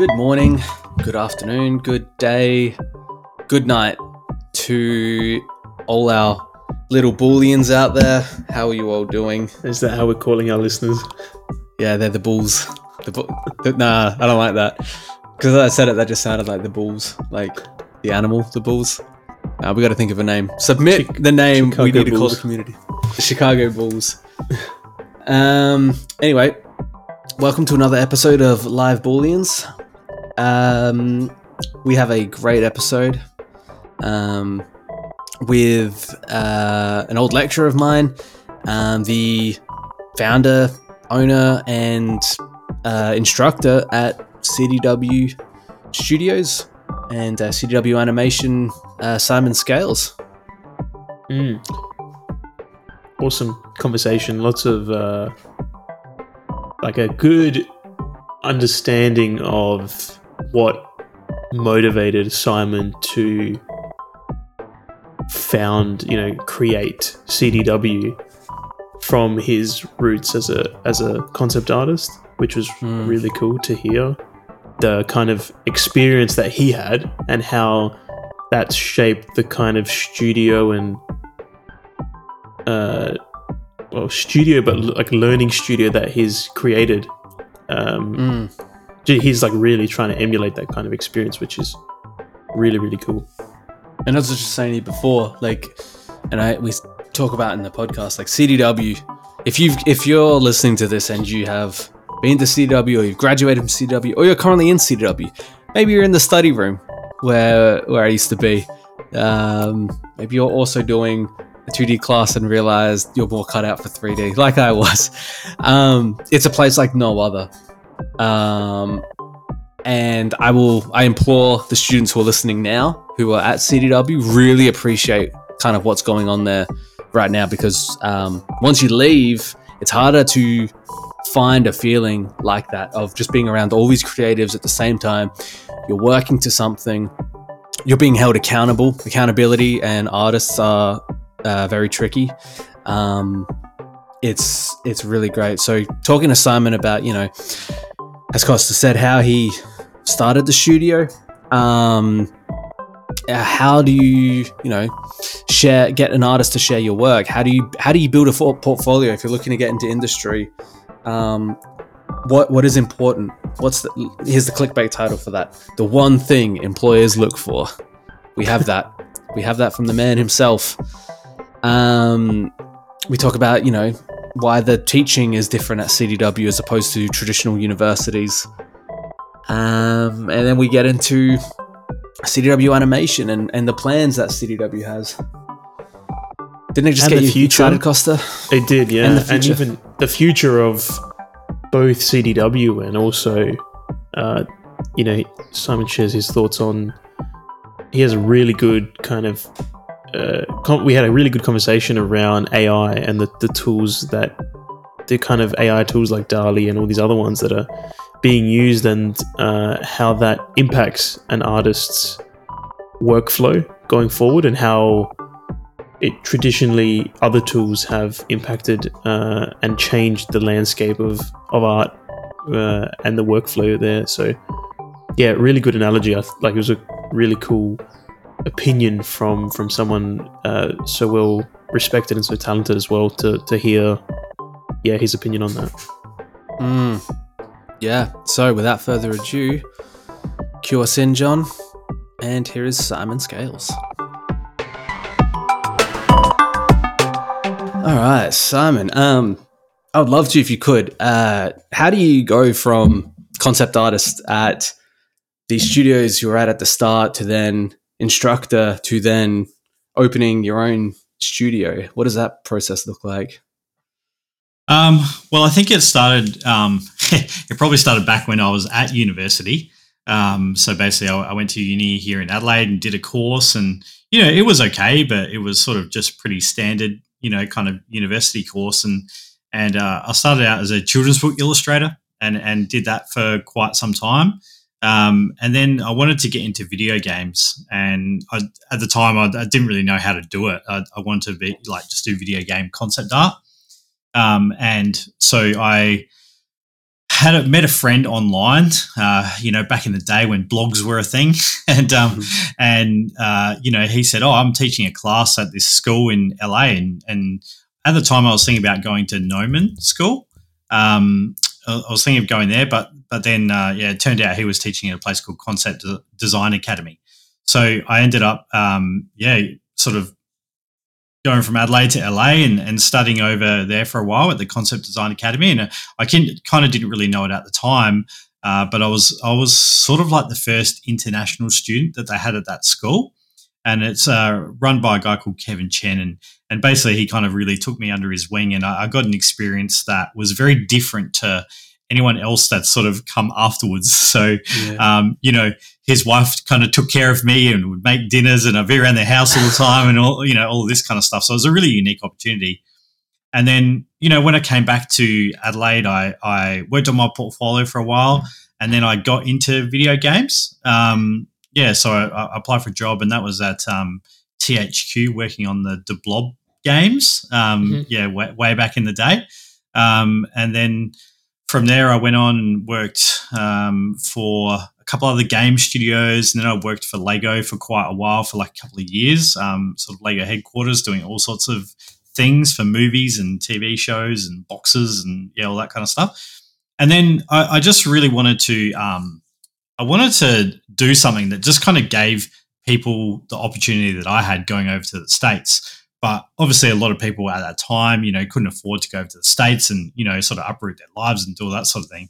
Good morning, good afternoon, good day, good night to all our little Booleans out there. How are you all doing? Is that how we're calling our listeners? Yeah, they're the bulls. The bu- nah, I don't like that. Because I said it, that just sounded like the bulls, like the animal, the bulls. Nah, we got to think of a name. Submit the name we Chicago need to call Bulls. the community. The Chicago Bulls. um. Anyway, welcome to another episode of Live Booleans. Um, we have a great episode. Um, with uh, an old lecturer of mine, um, the founder, owner, and uh, instructor at CDW Studios and uh, CDW Animation, uh, Simon Scales. Mm. Awesome conversation. Lots of uh, like a good understanding of what motivated Simon to found, you know, create CDW from his roots as a as a concept artist, which was Mm. really cool to hear. The kind of experience that he had and how that shaped the kind of studio and uh well studio but like learning studio that he's created um Mm. He's like really trying to emulate that kind of experience which is really really cool And as I was just saying before, like, and I we talk about in the podcast, like CDW. If you if you're listening to this and you have been to CDW or you've graduated from CDW or you're currently in CDW, maybe you're in the study room where where I used to be. Um, maybe you're also doing a 2D class and realized you're more cut out for 3D, like I was. Um, it's a place like no other. Um, and I will I implore the students who are listening now who are at CDW really appreciate kind of what's going on there right now because um, once you leave, it's harder to find a feeling like that of just being around all these creatives at the same time. You're working to something, you're being held accountable. Accountability and artists are uh, very tricky. Um, it's it's really great. So talking to Simon about you know, as Costa said, how he started the studio. Um, uh, how do you you know share get an artist to share your work? How do you how do you build a portfolio if you're looking to get into industry? Um, what what is important? What's the here's the clickbait title for that? The one thing employers look for. We have that. we have that from the man himself. Um, we talk about you know why the teaching is different at CDW as opposed to traditional universities. Um, and then we get into CDW animation and, and the plans that CDW has. Didn't it just And get the you future. excited, Costa? it did yeah And and, the future. even the future of both cdw and also uh you know simon shares his thoughts on he has a really good kind of uh, com- we had a really good conversation around AI and the, the tools that the kind of AI tools like DALL-E and all these other ones that are being used and uh, how that impacts an artist's workflow going forward and how it traditionally other tools have impacted uh, and changed the landscape of, of art uh, and the workflow there. So yeah, really good analogy. I th- like it was a really cool opinion from from someone uh, so well respected and so talented as well to to hear yeah his opinion on that. Mm. Yeah. So without further ado, cue us in, John. And here is Simon Scales. All right, Simon. Um, I would love to if you could. Uh, how do you go from concept artist at the studios you were at at the start to then instructor to then opening your own studio? What does that process look like? Um, well, I think it started. Um, it probably started back when I was at university. Um, so basically, I, I went to uni here in Adelaide and did a course, and you know, it was okay, but it was sort of just pretty standard, you know, kind of university course. And and uh, I started out as a children's book illustrator, and and did that for quite some time. Um, and then I wanted to get into video games, and I, at the time I, I didn't really know how to do it. I, I wanted to be like just do video game concept art. Um, and so I had a, met a friend online, uh, you know, back in the day when blogs were a thing, and um, mm-hmm. and uh, you know, he said, "Oh, I'm teaching a class at this school in LA," and and at the time I was thinking about going to Gnomon School. Um, I was thinking of going there, but but then uh, yeah, it turned out he was teaching at a place called Concept Design Academy. So I ended up um, yeah, sort of going from Adelaide to LA and, and studying over there for a while at the Concept Design Academy. And I can, kind of didn't really know it at the time, uh, but I was I was sort of like the first international student that they had at that school. And it's uh, run by a guy called Kevin Chen, and and basically he kind of really took me under his wing, and I, I got an experience that was very different to anyone else that's sort of come afterwards. So, yeah. um, you know, his wife kind of took care of me and would make dinners and I'd be around the house all the time and all, you know, all this kind of stuff. So it was a really unique opportunity. And then, you know, when I came back to Adelaide, I, I worked on my portfolio for a while and then I got into video games. Um, yeah, so I, I, applied for a job and that was at um, THQ working on the, de Blob games. Um, mm-hmm. Yeah, way, way, back in the day. Um, and then from there, I went on and worked um, for a couple other game studios, and then I worked for Lego for quite a while, for like a couple of years, um, sort of Lego headquarters, doing all sorts of things for movies and TV shows and boxes and yeah, all that kind of stuff. And then I, I just really wanted to, um, I wanted to do something that just kind of gave people the opportunity that I had going over to the states but obviously, a lot of people at that time, you know, couldn't afford to go to the States and, you know, sort of uproot their lives and do all that sort of thing.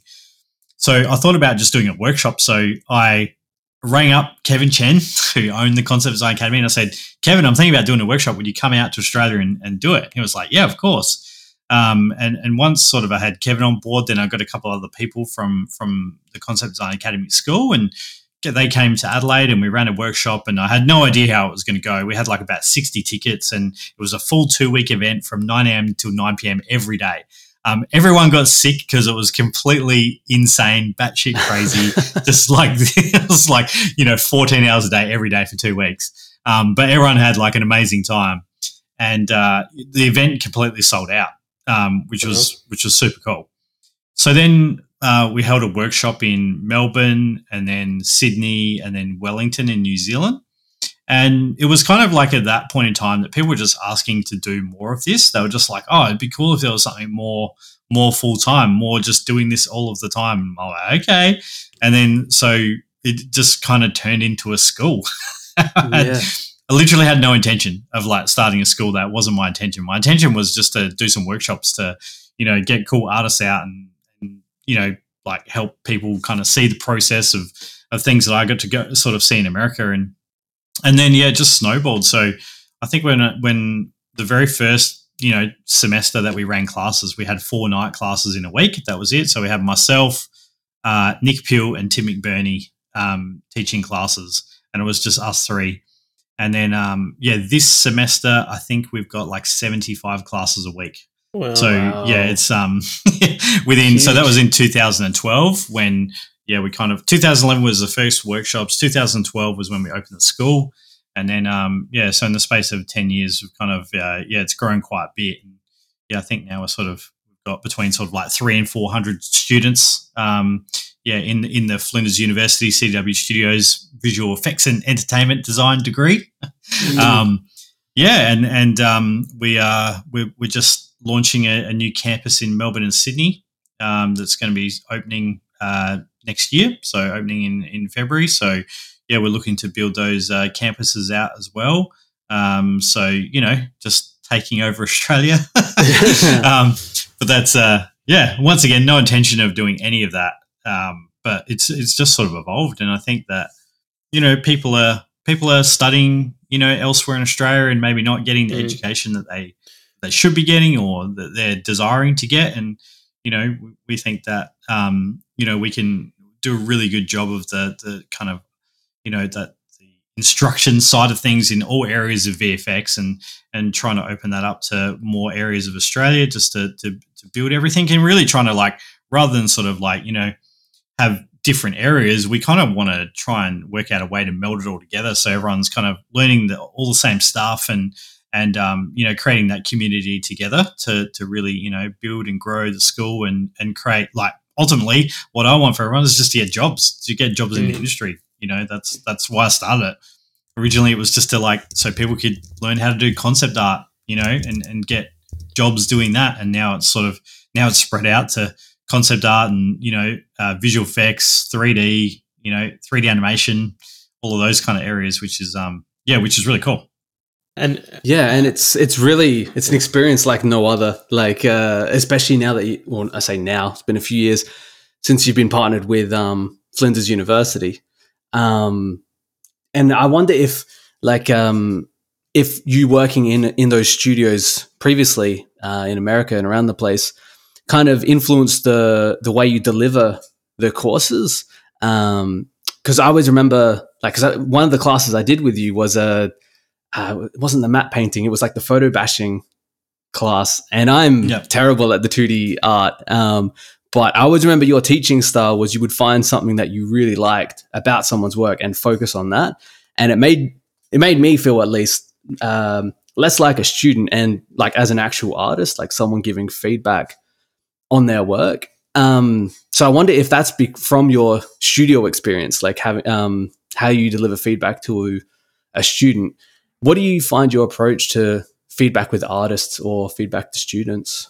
So I thought about just doing a workshop. So I rang up Kevin Chen, who owned the Concept Design Academy, and I said, Kevin, I'm thinking about doing a workshop. Would you come out to Australia and, and do it? He was like, Yeah, of course. Um, and and once sort of I had Kevin on board, then I got a couple other people from from the Concept Design Academy school, and they came to Adelaide and we ran a workshop and I had no idea how it was going to go. We had like about 60 tickets and it was a full two week event from 9 a.m. till 9 p.m. every day. Um, everyone got sick because it was completely insane, batshit crazy. just like it was like you know, 14 hours a day every day for two weeks. Um, but everyone had like an amazing time, and uh, the event completely sold out, um, which was which was super cool. So then uh, we held a workshop in Melbourne and then Sydney and then Wellington in New Zealand. And it was kind of like at that point in time that people were just asking to do more of this. They were just like, oh, it'd be cool if there was something more, more full time, more just doing this all of the time. I'm like, okay. And then so it just kind of turned into a school. yeah. I literally had no intention of like starting a school. That wasn't my intention. My intention was just to do some workshops to, you know, get cool artists out and you know, like help people kind of see the process of of things that I got to go sort of see in America and and then yeah, just snowballed. So I think when when the very first you know semester that we ran classes, we had four night classes in a week. That was it. So we had myself, uh, Nick Peel, and Tim McBurnie um, teaching classes, and it was just us three. And then um, yeah, this semester I think we've got like seventy five classes a week. Well, so wow. yeah, it's um within Huge. so that was in 2012 when yeah we kind of 2011 was the first workshops 2012 was when we opened the school and then um yeah so in the space of 10 years we've kind of uh, yeah it's grown quite a bit and yeah I think now we're sort of got between sort of like three and 400 students um yeah in in the Flinders University CDW Studios visual effects and entertainment design degree mm. um yeah and and um we are we're, we're just launching a, a, new campus in Melbourne and Sydney um, that's going to be opening uh, next year. So opening in in February. So yeah, we're looking to build those uh, campuses out as well. Um, so you know, just taking over Australia. um, but that's uh, yeah. Once again, no intention of doing any of that. Um, but it's it's just sort of evolved, and I think that you know people are people are studying you know elsewhere in Australia and maybe not getting the mm. education that they they should be getting or that they're desiring to get. And, you know, we think that, um, you know, we can do a really good job of the, the kind of, you know, that the instruction side of things in all areas of VFX and, and trying to open that up to more areas of Australia just to, to, to build everything and really trying to like, rather than sort of like, you know, have different areas, we kind of want to try and work out a way to meld it all together so everyone's kind of learning the, all the same stuff and and um, you know creating that community together to to really you know build and grow the school and and create like ultimately, what I want for everyone is just to get jobs, to get jobs in the Mm. industry. You know, that's that's why I started it. Originally, it was just to like so people could learn how to do concept art, you know, and and get jobs doing that. And now it's sort of now it's spread out to concept art and you know uh, visual effects, three D, you know, three D animation, all of those kind of areas, which is um yeah, which is really cool. And Yeah, and it's it's really it's an experience like no other. Like uh, especially now that you, well, I say now it's been a few years since you've been partnered with um, Flinders University, um, and I wonder if like um, if you working in in those studios previously uh, in America and around the place kind of influenced the the way you deliver the courses. um Because I always remember like because one of the classes I did with you was a uh, it wasn't the matte painting; it was like the photo bashing class, and I'm Yep. terrible at the 2D art. Um, but I always remember your teaching style was you would find something that you really liked about someone's work and focus on that, and it made it made me feel at least um, less like a student and like as an actual artist, like someone giving feedback on their work. Um, so I wonder if that's be- from your studio experience, like having um, how you deliver feedback to a student. What do you find your approach to feedback with artists or feedback to students?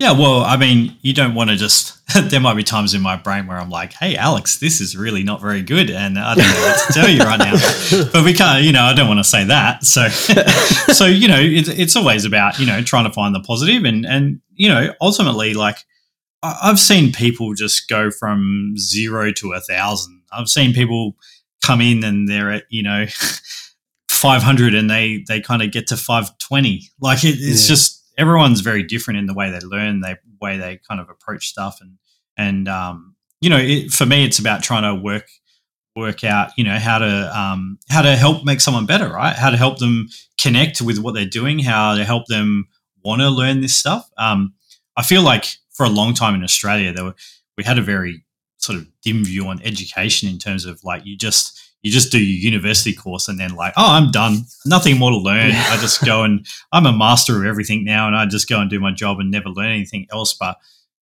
Yeah, well, I mean, you don't want to just. there might be times in my brain where I'm like, "Hey, Alex, this is really not very good," and I don't know what to tell you right now. But we can't, you know, I don't want to say that. So, so you know, it's it's always about you know trying to find the positive, and and you know, ultimately, like I've seen people just go from zero to a thousand. I've seen people come in and they're at you know. 500 and they they kind of get to 520 like it, it's Yeah. just everyone's very different in the way they learn the way they kind of approach stuff. And and um you know it, for me it's about trying to work work out you know how to um how to help make someone better right? How to help them connect with what they're doing how to help them want to learn this stuff. Um i feel like for a long time in australia there were, we had a very sort of dim view on education in terms of like you just you just do your university course and then like oh i'm done. Nothing more to learn. Yeah. i just go and i'm a master of everything now and i just go and do my job and never learn anything else. But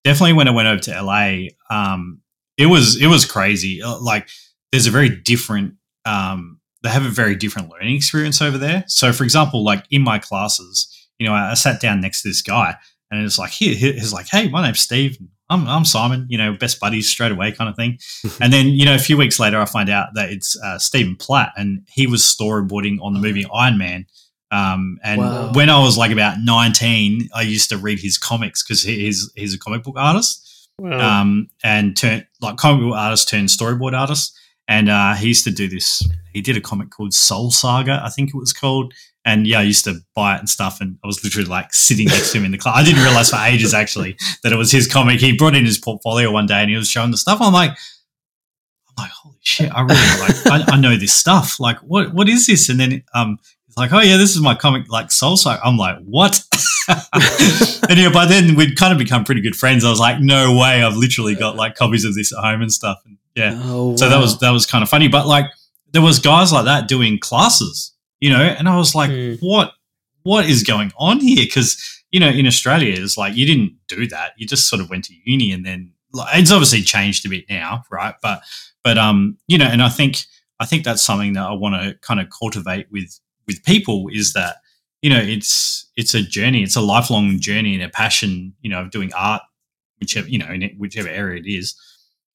definitely when i went over to la um, it was it was crazy. Uh, like there's a very different um, they have a very different learning experience over there. So for example like in my classes you know i, I sat down next to this guy and it's like here here- he's like hey my name's steve I'm, I'm simon you know best buddies straight away kind of thing and then you know a few weeks later i find out that it's uh, steven platt and he was storyboarding on the movie iron man um, and Wow. when i was like about 19 i used to read his comics because he's he's a comic book artist wow. um, and turn like comic book artist turned storyboard artist. And uh, he used to do this. He did a comic called Soul Saga, I think it was called. And yeah, I used to buy it and stuff. And I was literally like sitting next to him in the class. I didn't realize for ages actually that it was his comic. He brought in his portfolio one day and he was showing the stuff. I'm like, I'm like, holy shit! I really like. I, I know this stuff. Like, what what is this? And then um, he's like, oh yeah, this is my comic, like Soul Saga. I'm like, what? and yeah, by then we'd kind of become pretty good friends. I was like, no way, I've literally got like copies of this at home and stuff. And yeah, Oh, so that was that was kind of funny. But like, there was guys like that doing classes, you know, and I was like, Mm. what what is going on here? Because you know, in Australia, it's like you didn't do that. You just sort of went to uni, and then like, it's obviously changed a bit now, right? But but um, you know, and I think I think that's something that I want to kind of cultivate with with people is that you know it's it's a journey, it's a lifelong journey and a passion, you know, of doing art, whichever you know, in whichever area it is.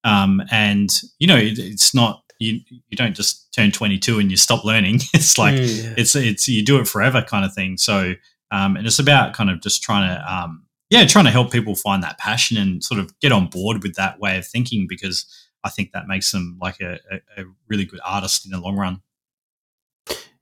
Um, and you know, it, it's not you you don't just turn 22 and you stop learning. It's like Mm. It's it's you do it forever kind of thing. So um, and it's about kind of just trying to um, yeah, trying to help people find that passion and sort of get on board with that way of thinking because I think that makes them like a, a, a really good artist in the long run.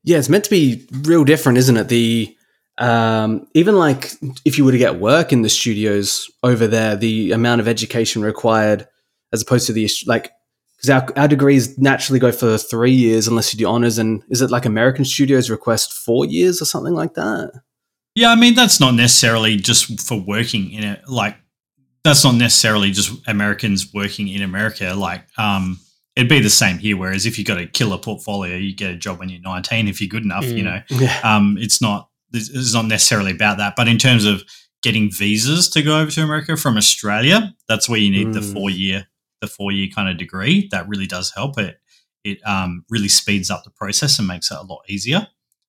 Yeah, it's meant to be real different, isn't it? The um, even like if you were to get work in the studios over there, the amount of education required as opposed to the like because our, our degrees naturally go for three years unless you do honors, and is it like American studios request four years or something like that? Yeah, I mean that's not necessarily just for working in it. Like that's not necessarily just Americans working in America. Like um, it'd be the same here. Whereas if you got a killer portfolio, you get a job when you're 19 if you're good enough. You Mm. know, Yeah, um, it's not it's not necessarily about that. But in terms of getting visas to go over to America from Australia, that's where you need the Mm. four year the four year kind of degree. That really does help it. It um, really speeds up the process and makes it a lot easier.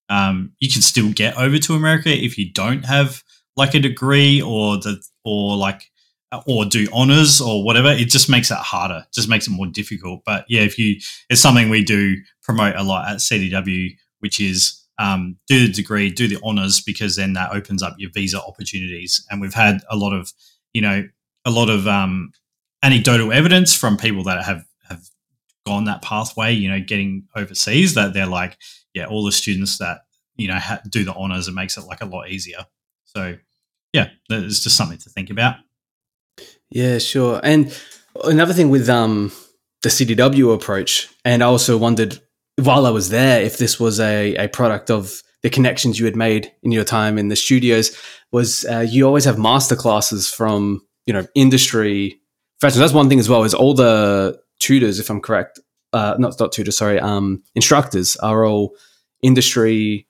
Um, you can still get over to America if you don't have like a degree or the or like or do honors or whatever. It just makes it harder. Just makes it more difficult. But yeah, if you it's something we do promote a lot at CDW, which is um, do the degree, do the honors, because then that opens up your visa opportunities. And we've had a lot of, you know, a lot of um, anecdotal evidence from people that have have gone that pathway. You know, getting overseas that they're like, yeah, all the students that you know ha- do the honors, it makes it like a lot easier. So yeah, it's just something to think about. Yeah, sure. And another thing with um the CDW approach, and I also wondered while I was there if this was a, a product of the connections you had made in your time in the studios, was uh, you always have master classes from you know industry professionals. That's one thing as well. Is all the tutors, if I'm correct, uh, not not tutors, sorry, um, instructors are all industry.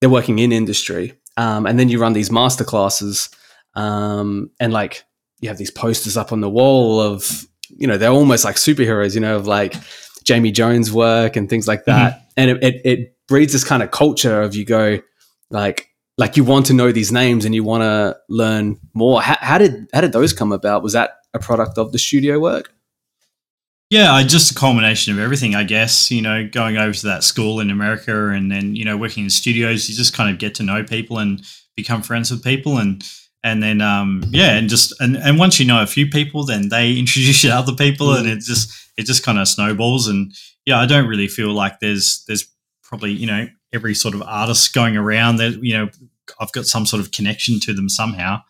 They're working in industry, um, and then you run these master classes, um, and like you have these posters up on the wall of you know they're almost like superheroes you know of like jamie jones work and things like that and it, it, it breeds this kind of culture of you go like like you want to know these names and you want to learn more how, how did how did those come about was that a product of the studio work Yeah, I just a culmination of everything, I guess. You know, going over to that school in America and then, you know, working in studios, you just kind of get to know people and become friends with people and and then um yeah, and just and, and once you know a few people, then they introduce you to other people and it just it just kind of snowballs and yeah, I don't really feel like there's there's probably, you know, every sort of artist going around that, you know, I've got some sort of connection to them somehow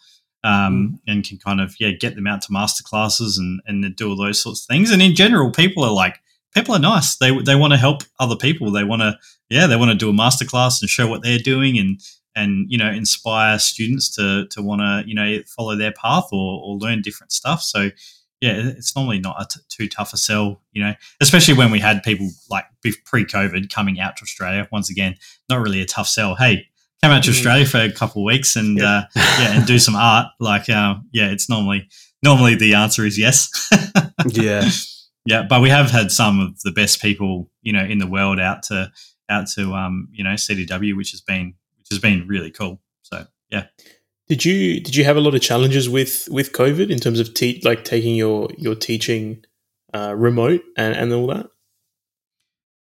um, and can kind of yeah get them out to master classes and and do all those sorts of things. And in general, people are like people are nice. They they want to help other people. They want to yeah they want to do a master class and show what they're doing and and you know inspire students to to want to you know follow their path or, or learn different stuff. So yeah, it's normally not a t- too tough a sell, you know, especially when we had people like pre COVID coming out to Australia. Once again, not really a tough sell. Hey, come out to Mm. Australia for a couple of weeks and Yeah. uh, yeah, and do some art. Like, uh, yeah, it's normally normally the answer is yes. yeah yeah, but we have had some of the best people, you know, in the world out to out to um, you know, CDW, which has been which has been really cool. So yeah. Did you did you have a lot of challenges with with COVID in terms of te- like taking your your teaching uh, remote and, and all that?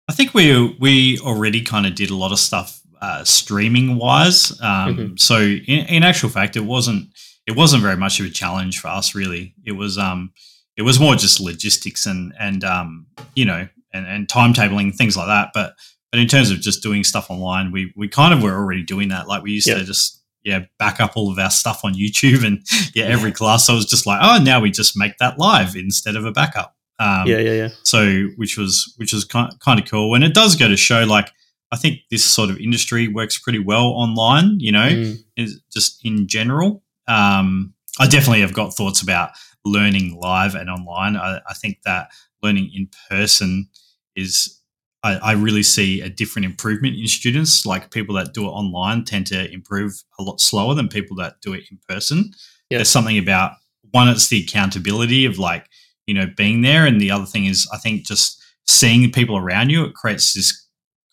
I think we we already kind of did a lot of stuff uh, streaming wise. Um, Mhm. So in, in actual fact, it wasn't it wasn't very much of a challenge for us. Really, it was um it was more just logistics and and um you know and, and timetabling things like that. But but in terms of just doing stuff online, we we kind of were already doing that. Like we used Yeah. to just yeah back up all of our stuff on YouTube and yeah every class. So it was just like oh now we just make that live instead of a backup. Um, yeah, yeah, yeah. so which was which was kind kind of cool and it does go to show like i think this sort of industry works pretty well online you know Mm. is just in general um i definitely have got thoughts about learning live and online i, I think that learning in person is I, I really see a different improvement in students like people that do it online tend to improve a lot slower than people that do it in person Yeah. there's something about one it's the accountability of like you know being there and the other thing is i think just seeing people around you it creates this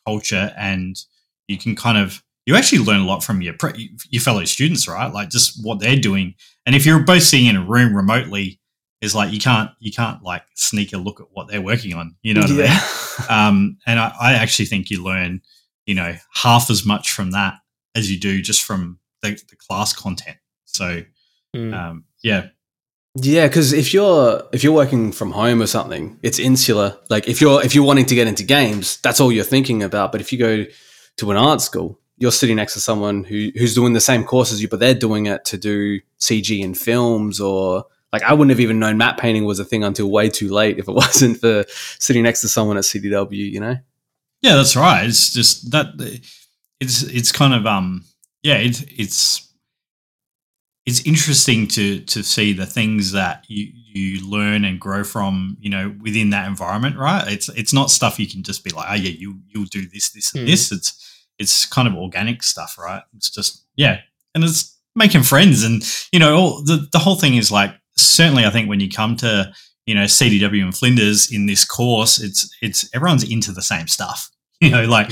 culture and you can kind of you actually learn a lot from your pre- your fellow students right? Like just what they're doing. And if you're both sitting in a room remotely is like you can't you can't like sneak a look at what they're working on. You know what i mean? Um, and I, I actually think you learn you know half as much from that as you do just from the, the class content. So Mm. um, yeah Yeah, because if you're if you're working from home or something, it's insular. Like if you're if you're wanting to get into games, that's all you're thinking about. But if you go to an art school, you're sitting next to someone who who's doing the same course as you, but they're doing it to do CG in films or like I wouldn't have even known matte painting was a thing until way too late if it wasn't for sitting next to someone at CDW. You know? Yeah, that's right. It's just that it's it's kind of um yeah, it's it's it's interesting to to see the things that you you learn and grow from, you know, within that environment, right? It's it's not stuff you can just be like, oh yeah, you you'll do this, this, and Hmm. this. It's it's kind of organic stuff, right? It's just yeah, and it's making friends, and you know, all, the the whole thing is like certainly. I think when you come to you know CDW and Flinders in this course, it's it's everyone's into the same stuff. You know, like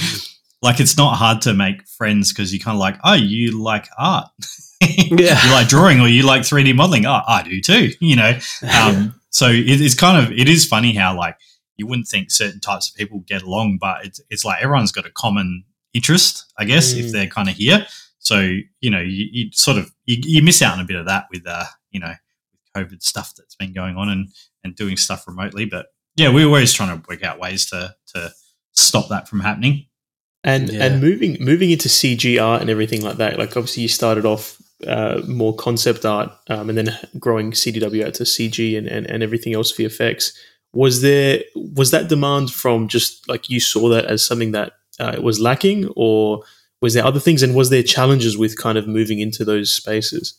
like it's not hard to make friends because you kind of like, oh, you like art. Yeah. you like drawing or you like 3D modeling. Oh, I do too, you know. Um, so it, it's kind of it is funny how like you wouldn't think certain types of people get along, but it's it's like everyone's got a common interest, I guess, if Mm. they're kind of here. So you know, you, you sort of you, you miss out on a bit of that with uh, you know, COVID stuff that's been going on and and doing stuff remotely. But yeah, we're always trying to work out ways to to stop that from happening. And Yeah. and moving moving into CG art and everything like that. Like obviously you started off uh, more concept art, um, and then growing CDW out to CG and, and, and everything else VFX. Was there was that demand from just like you saw that as something that uh, was lacking, or was there other things? And was there challenges with kind of moving into those spaces?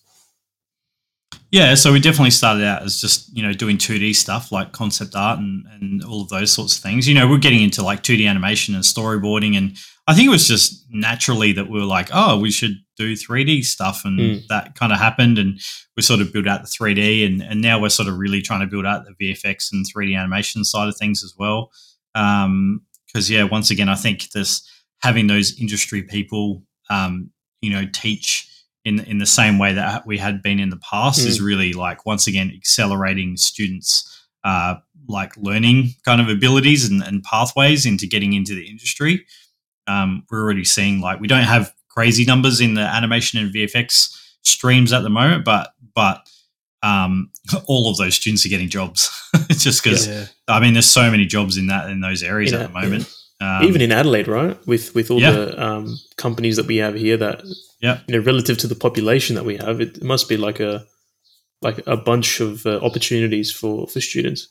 Yeah, so we definitely started out as just you know doing two D stuff like concept art and and all of those sorts of things. You know, we're getting into like two D animation and storyboarding, and I think it was just naturally that we were like, oh, we should do three D stuff, and Mm. that kind of happened, and we sort of built out the three D, and and now we're sort of really trying to build out the VFX and three D animation side of things as well. Because yeah, once again, I think this having those industry people, um, you know, teach in in the same way that we had been in the past is really like once again accelerating students uh, like learning kind of abilities and, and pathways into getting into the industry. Um, we're already seeing like we don't have crazy numbers in the animation and VFX streams at the moment, but but um, all of those students are getting jobs just because Yeah. I mean there's so many jobs in that in those areas Yeah, at the moment. Um, Even in Adelaide, right? With with all yeah. the um, companies that we have here, that Yeah. you know, relative to the population that we have, it must be like a like a bunch of uh, opportunities for for students.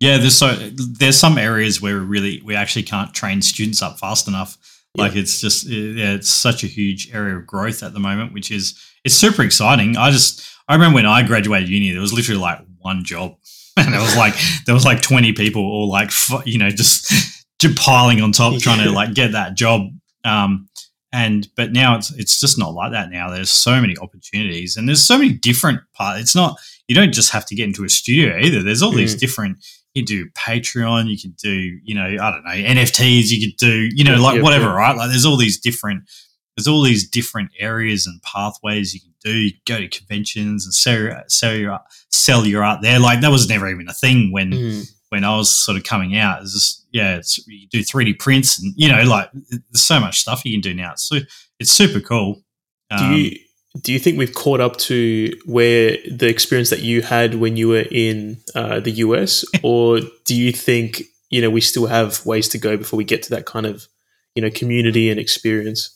Yeah, there's so there's some areas where we really we actually can't train students up fast enough. Like it's just yeah, it's such a huge area of growth at the moment, which is it's super exciting. I just I remember when I graduated uni, there was literally like one job, and it was like there was like 20 people all like you know just just piling on top trying to like get that job. Um, and but now it's it's just not like that now. There's so many opportunities, and there's so many different parts. It's not you don't just have to get into a studio either. There's all these different. You do Patreon, you could do you know I don't know NFTs, you could do you know like yeah, whatever, yeah. right? Like there's all these different there's all these different areas and pathways you can do. You can go to conventions and sell your, sell your sell your art there. Like that was never even a thing when Mm. When I was sort of coming out. It's just yeah, it's you do 3D prints and you know like there's so much stuff you can do now. It's so it's super cool. Do Um, you do you think we've caught up to where the experience that you had when you were in uh, the US, or do you think you know we still have ways to go before we get to that kind of you know community and experience?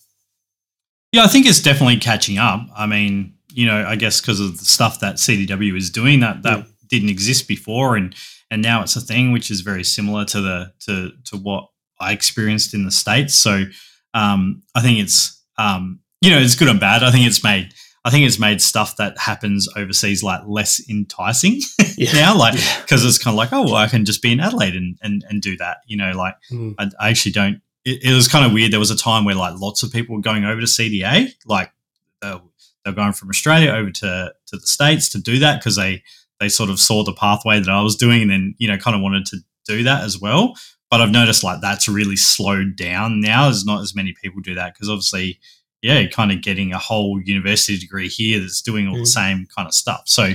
Yeah, I think it's definitely catching up. I mean, you know, I guess because of the stuff that CDW is doing that that didn't exist before, and and now it's a thing which is very similar to the to to what I experienced in the states. So um, I think it's um, you know it's good and bad. I think it's made I think it's made stuff that happens overseas like less enticing Yeah. now, like Yeah. because it's kind of like oh well, I can just be in Adelaide and and, and do that. You know, like Mm. I, I actually don't. It, it was kind of weird. There was a time where like lots of people were going over to CDA, like they they're going from Australia over to to the states to do that because they they sort of saw the pathway that I was doing and then you know kind of wanted to do that as well. But I've noticed like that's really slowed down now. There's not as many people do that because obviously, yeah, you're kind of getting a whole university degree here that's doing all the Mm. same kind of stuff. So,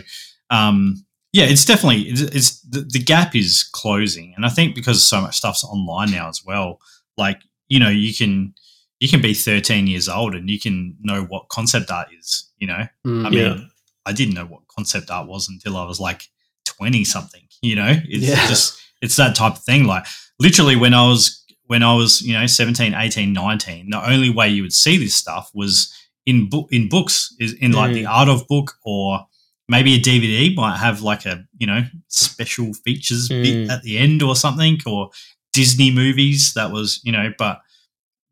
um, yeah, it's definitely it's, it's the, the gap is closing, and I think because so much stuff's online now as well. Like you know, you can you can be 13 years old and you can know what concept art is. You know, Mm. I mean, Yeah. I didn't know what concept art was until I was like 20 something, you know? It's Yeah. just it's that type of thing. Like literally when I was when I was, you know, 17, 18, 19, the only way you would see this stuff was in book in books, is in like the art of book or maybe a DVD might have like a, you know, special features bit Mm. at the end or something or Disney movies that was, you know, but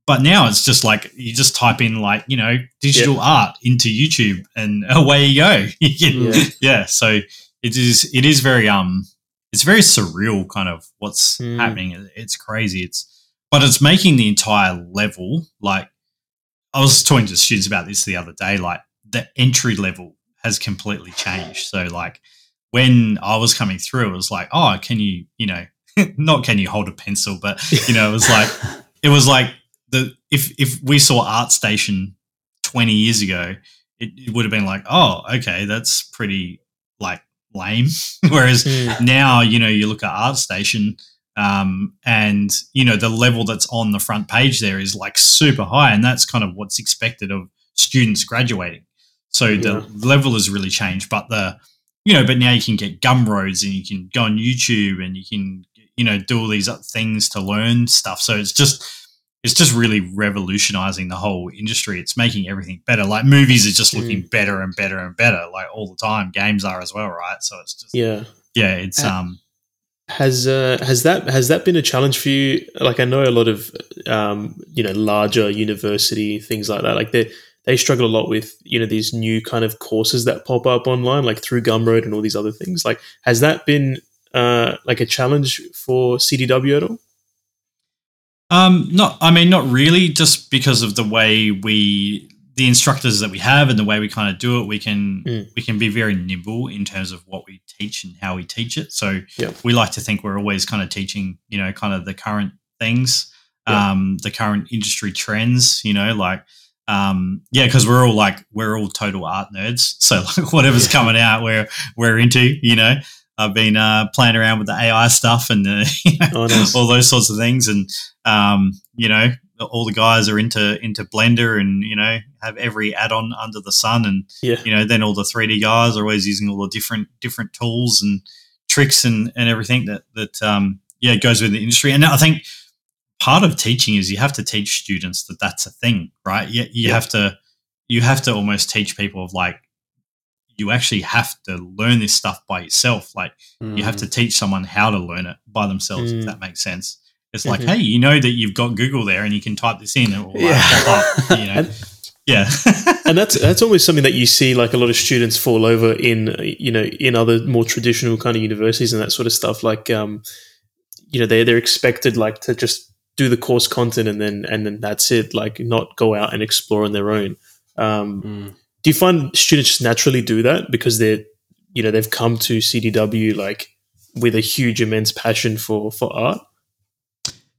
but now it's just like you just type in like you know digital art into YouTube and away you go. Yeah. yeah. So it is it is very um it's very surreal kind of what's Mm. happening. It's crazy. It's but it's making the entire level like I was talking to students about this the other day. Like the entry level has completely changed. So like when I was coming through, it was like, oh, can you, you know, not can you hold a pencil, but you know, it was like it was like the if if we saw ArtStation twenty years ago, it, it would have been like, oh, okay, that's pretty like lame. Whereas Mm. now, you know, you look at ArtStation, um, and you know the level that's on the front page there is like super high, and that's kind of what's expected of students graduating. So Yeah. the level has really changed, but the you know, but now you can get Gumroads and you can go on YouTube and you can you know do all these other things to learn stuff. So it's just it's just really revolutionizing the whole industry. It's making everything better. Like movies are just looking better and better and better, like all the time. Games are as well, right? So it's just Yeah. yeah, it's Uh, um Has uh, has that has that been a challenge for you? Like I know a lot of um, you know larger university things like that. Like they they struggle a lot with you know these new kind of courses that pop up online, like through Gumroad and all these other things. Like has that been uh, like a challenge for CDW at all? Um, not. I mean, not really. Just because of the way we, the instructors that we have, and the way we kind of do it, we can Mm. we can be very nimble in terms of what we teach and how we teach it. So Yeah. we like to think we're always kind of teaching, you know, kind of the current things, Yeah. um, the current industry trends. You know, like. Um, yeah, because we're all like we're all total art nerds. So like whatever's Yeah. coming out, we're we're into. You know, I've been uh, playing around with the AI stuff and uh, you know, Oh, nice. all those sorts of things. And um, you know, all the guys are into into Blender and you know have every add-on under the sun. And Yeah. you know, then all the 3D guys are always using all the different different tools and tricks and and everything that that um, yeah goes with the industry. And I think part of teaching is you have to teach students that that's a thing, right? You, you Yeah. have to you have to almost teach people of like you actually have to learn this stuff by yourself. Like you have to teach someone how to learn it by themselves, Mm. if that makes sense. It's like, Mhm. hey, you know that you've got Google there and you can type this in and it will like, Yeah. pop up, you know? And- yeah. and that's that's always something that you see like a lot of students fall over in you know in other more traditional kind of universities and that sort of stuff like um you know they they're expected like to just do the course content and then and then that's it like not go out and explore on their own um Mm. Do you find students just naturally do that because they're you know they've come to CDW like with a huge immense passion for for art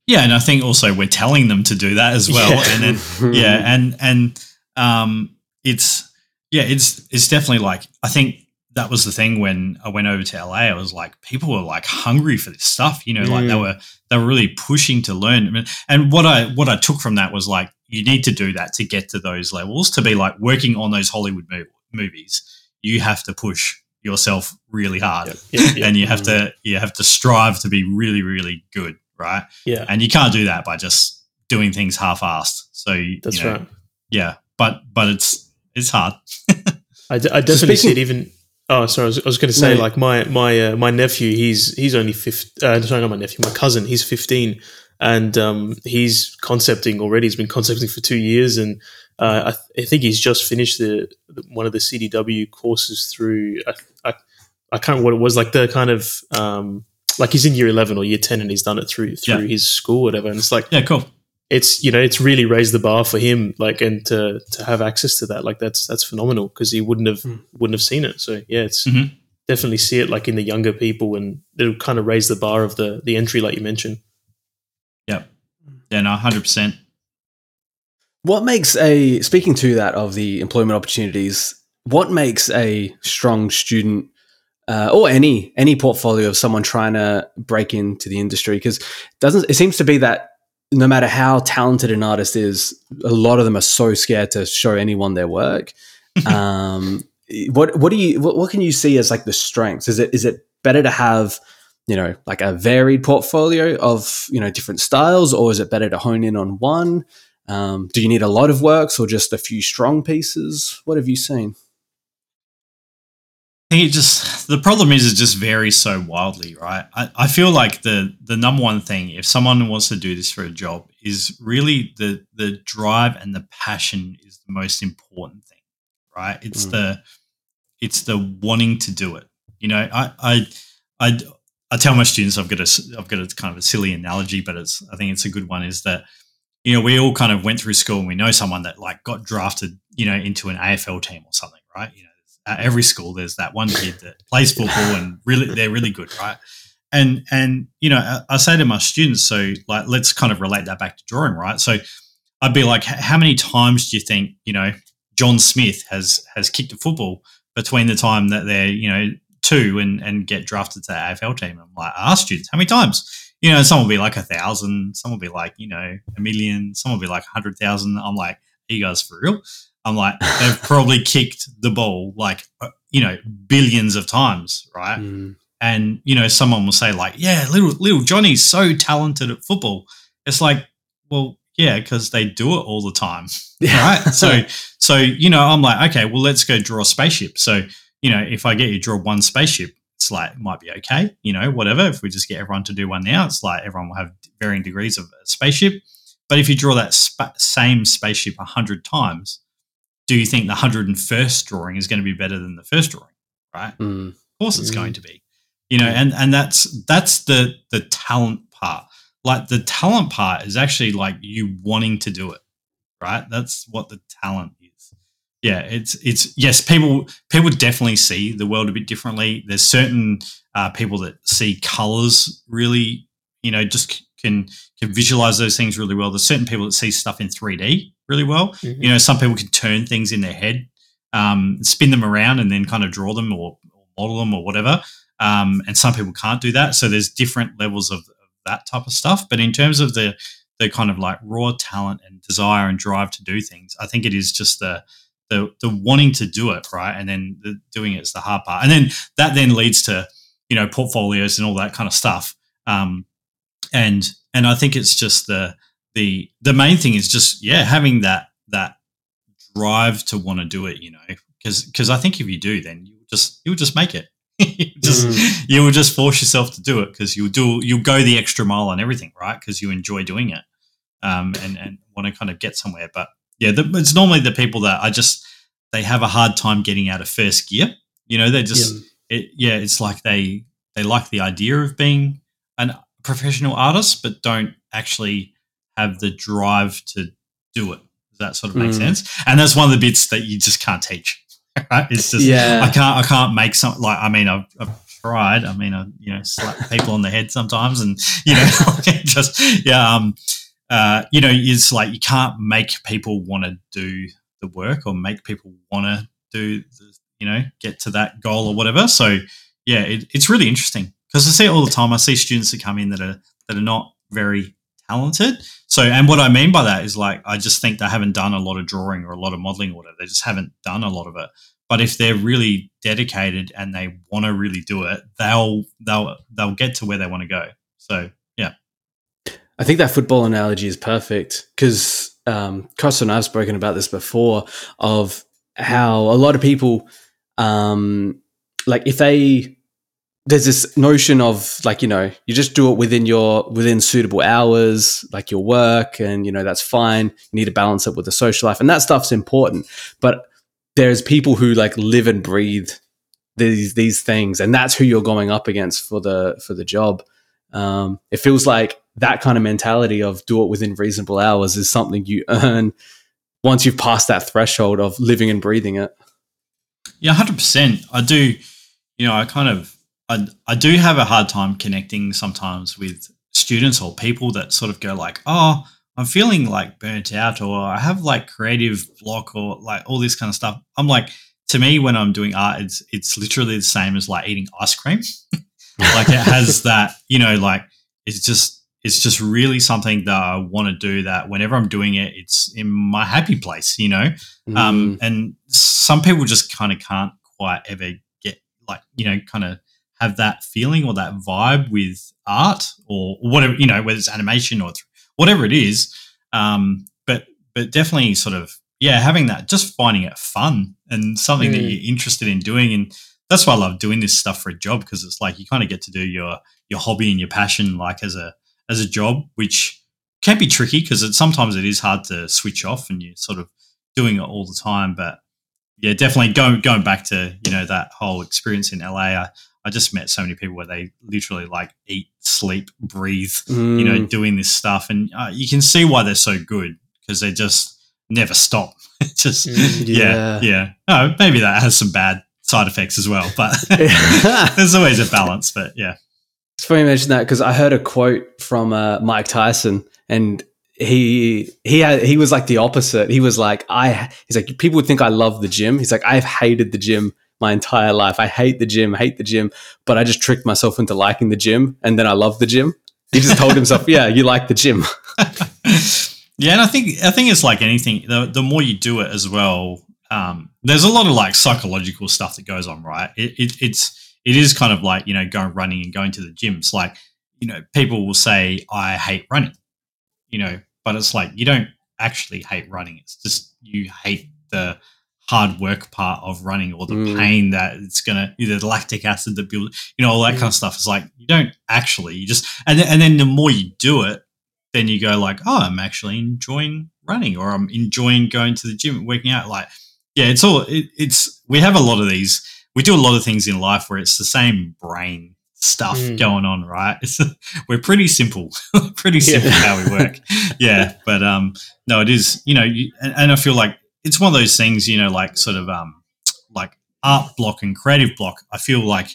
yeah. And I think also we're telling them to do that as well. Yeah. And then, yeah. And, and, um, it's, yeah, it's, it's definitely like, I think that was the thing when I went over to LA. I was like, people were like hungry for this stuff, you know, like they Mm. were, they were really pushing to learn. And what I, what I took from that was like, you need to do that to get to those levels, to be like working on those Hollywood mov- movies. You have to push yourself really hard. yeah yeah, yeah. and you have to you have to strive to be really really good right yeah and you can't do that by just doing things half-assed so you, that's you know, right yeah but but it's it's hard I, d- I definitely see it even. Oh, sorry. I was, I was going to say, No. like my my uh, my nephew. He's he's only fifteen. Uh, sorry, not my nephew. My cousin. He's fifteen, and um, he's concepting already. He's been concepting for two years, and uh, I, th- I think he's just finished the, the one of the CDW courses through. I, I, I can't remember what it was like. The kind of um, like he's in year eleven or year ten, and he's done it through through Yeah. his school, whatever. And it's like yeah cool it's you know it's really raised the bar for him like and to to have access to that like that's that's phenomenal because he wouldn't have Mm. wouldn't have seen it so yeah it's Mhm. definitely see it like in the younger people and it'll kind of raise the bar of the the entry like you mentioned yeah yeah no 100% What makes a speaking to that of the employment opportunities? What makes a strong student uh, or any any portfolio of someone trying to break into the industry? Because doesn't it seems to be that no matter how talented an artist is, a lot of them are so scared to show anyone their work. um, what what do you what, what can you see as like the strengths? Is it is it better to have you know like a varied portfolio of you know different styles, or is it better to hone in on one? Um, do you need a lot of works or just a few strong pieces? What have you seen? I think it just the problem is it just varies so wildly, right? I, I feel like the the number one thing if someone wants to do this for a job is really the the drive and the passion is the most important thing, right? It's Mm. the it's the wanting to do it. You know, I I I I tell my students I've got a I've got a kind of a silly analogy, but it's I think it's a good one. Is that you know, we all kind of went through school and we know someone that like got drafted, you know, into an AFL team or something, right? You know, at every school there's that one kid that plays football and really they're really good, right? And and you know, I, I say to my students, so like let's kind of relate that back to drawing, right? So I'd be like, how many times do you think you know John Smith has has kicked a football between the time that they're you know two and and get drafted to the AFL team? I'm like, ask students how many times. You know, some will be like a thousand, some will be like you know a million, some will be like a hundred thousand. I'm like, are you guys for real? I'm like, they've probably kicked the ball like uh, you know billions of times, right? Mm. And you know, someone will say like, yeah, little little Johnny's so talented at football. It's like, well, yeah, because they do it all the time, right? so, so you know, I'm like, okay, well, let's go draw a spaceship. So, you know, if I get you draw one spaceship, it's like it might be okay, you know, whatever. If we just get everyone to do one now, it's like everyone will have varying degrees of a spaceship. But if you draw that spa- same spaceship a hundred times, do you think the hundred and first drawing is going to be better than the first drawing? Right? Mm. Of course, it's Mm. going to be. You know, and and that's that's the the talent part. Like the talent part is actually like you wanting to do it, right? That's what the talent is. Yeah, it's it's yes, people people definitely see the world a bit differently. There's certain uh, people that see colors really, you know, just can can visualize those things really well. There's certain people that see stuff in 3D really well. Mhm. You know, some people can turn things in their head, um, spin them around, and then kind of draw them or, or model them or whatever. Um, and some people can't do that. So there's different levels of, of that type of stuff. But in terms of the the kind of like raw talent and desire and drive to do things, I think it is just the the the wanting to do it right, and then the doing it is the hard part. And then that then leads to you know portfolios and all that kind of stuff. Um, and and I think it's just the the the main thing is just yeah having that that drive to want to do it you know because because I think if you do then you just you'll just make it. You just you will just force yourself to do it because you'll do you'll go the extra mile on everything right? Because you enjoy doing it um and and want to kind of get somewhere. But yeah the, it's normally the people that I just they have a hard time getting out of first gear. You know they just it yeah it's like they they like the idea of being an professional artists, but don't actually have the drive to do it. Does that sort of make Mm. sense? And that's one of the bits that you just can't teach right? It's just Yeah. i can't i can't make some like i mean i've, I've tried. I mean i you know slap people on the head sometimes and you know just yeah um uh you know it's like you can't make people want to do the work or make people want to do the, you know get to that goal or whatever. So yeah it, it's really interesting because i see it all the time. I see students that come in that are that are not very talented. So and what i mean by that is like i just think they haven't done a lot of drawing or a lot of modeling or whatever. They just haven't done a lot of it. But if they're really dedicated and they want to really do it they'll they'll they'll get to where they want to go. So yeah. I think that football analogy is perfect because um, Costa and I've spoken about this before of how a lot of people, um, like if they, there's this notion of like you know you just do it within your within suitable hours, like your work, and you know that's fine. You need to balance it with the social life, and that stuff's important. But there's people who like live and breathe these these things, and that's who you're going up against for the for the job. Um, it feels like that kind of mentality of do it within reasonable hours is something you earn once you've passed that threshold of living and breathing it. Yeah, hundred percent. I do. You know, I kind of, I, I do have a hard time connecting sometimes with students or people that sort of go like, "Oh, I'm feeling like burnt out," or "I have like creative block," or like all this kind of stuff. I'm like, to me, when I'm doing art, it's it's literally the same as like eating ice cream. like it has that, you know, like it's just it's just really something that I want to do. That whenever I'm doing it, it's in my happy place, you know. Mm. Um, and some people just kind of can't quite ever get like you know kind of have that feeling or that vibe with art or whatever you know whether it's animation or th- whatever it is. Um, but but definitely sort of yeah having that just finding it fun and something that Mm. you're interested in doing and that's why I love doing this stuff for a job because it's like you kind of get to do your your hobby and your passion like as a as a job which can be tricky because it sometimes it is hard to switch off and you're sort of doing it all the time. But yeah, definitely going going back to you know that whole experience in LA. I, I just met so many people where they literally like eat, sleep, breathe, you know, Mm. doing this stuff, and uh, you can see why they're so good because they just never stop. just Mm, yeah, yeah. yeah. Oh, maybe that has some bad side effects as well, but there's always a balance. But yeah, It's funny you mention that because I heard a quote from uh, Mike Tyson, and he he had he was like the opposite. He was like, I he's like people would think I love the gym. He's like, I've hated the gym my entire life. I hate the gym, hate the gym, but I just tricked myself into liking the gym, and then I love the gym. He just told himself, yeah, you like the gym. yeah, and I think I think it's like anything. The, the more you do it as well, um, there's a lot of like psychological stuff that goes on, right? It, it, it's it is kind of like you know going running and going to the gym. It's like you know people will say I hate running, you know, but it's like you don't actually hate running. It's just you hate the hard work part of running or the Mm. pain that it's gonna either the lactic acid that build you know all that kind of stuff. It's like you don't actually you just and then, and then the more you do it, then you go like, oh, I'm actually enjoying running or I'm enjoying going to the gym, working out. Like, yeah, it's all it, it's we have a lot of these. We do a lot of things in life where it's the same brain stuff Mm. going on, right? It's we're pretty simple, pretty simple Yeah. how we work. yeah, but um, no, it is. You know, you, and, and I feel like it's one of those things. You know, like sort of um, like art block and creative block. I feel like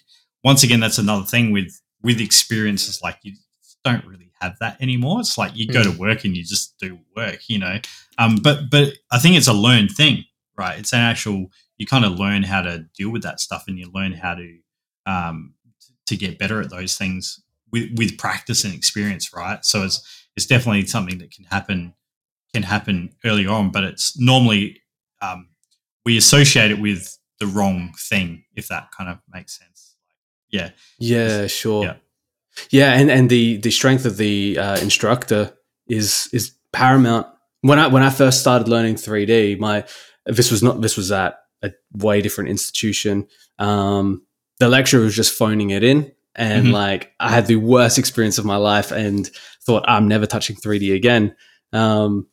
once again that's another thing with with experiences. Like you don't really have that anymore. It's like you go to work and you just do work. You know, um, but but I think it's a learned thing, right? It's an actual. You kind of learn how to deal with that stuff, and you learn how to um, to get better at those things with, with practice and experience, right? So it's it's definitely something that can happen can happen early on, but it's normally um, we associate it with the wrong thing, if that kind of makes sense. Yeah, Yeah, sure. Yeah. Yeah, and and the the strength of the uh, instructor is is paramount. When I when I first started learning 3D, my this was not this was at a way different institution. Um, the lecturer was just phoning it in, and Mhm. like I had the worst experience of my life, and thought I'm never touching 3D again. Um,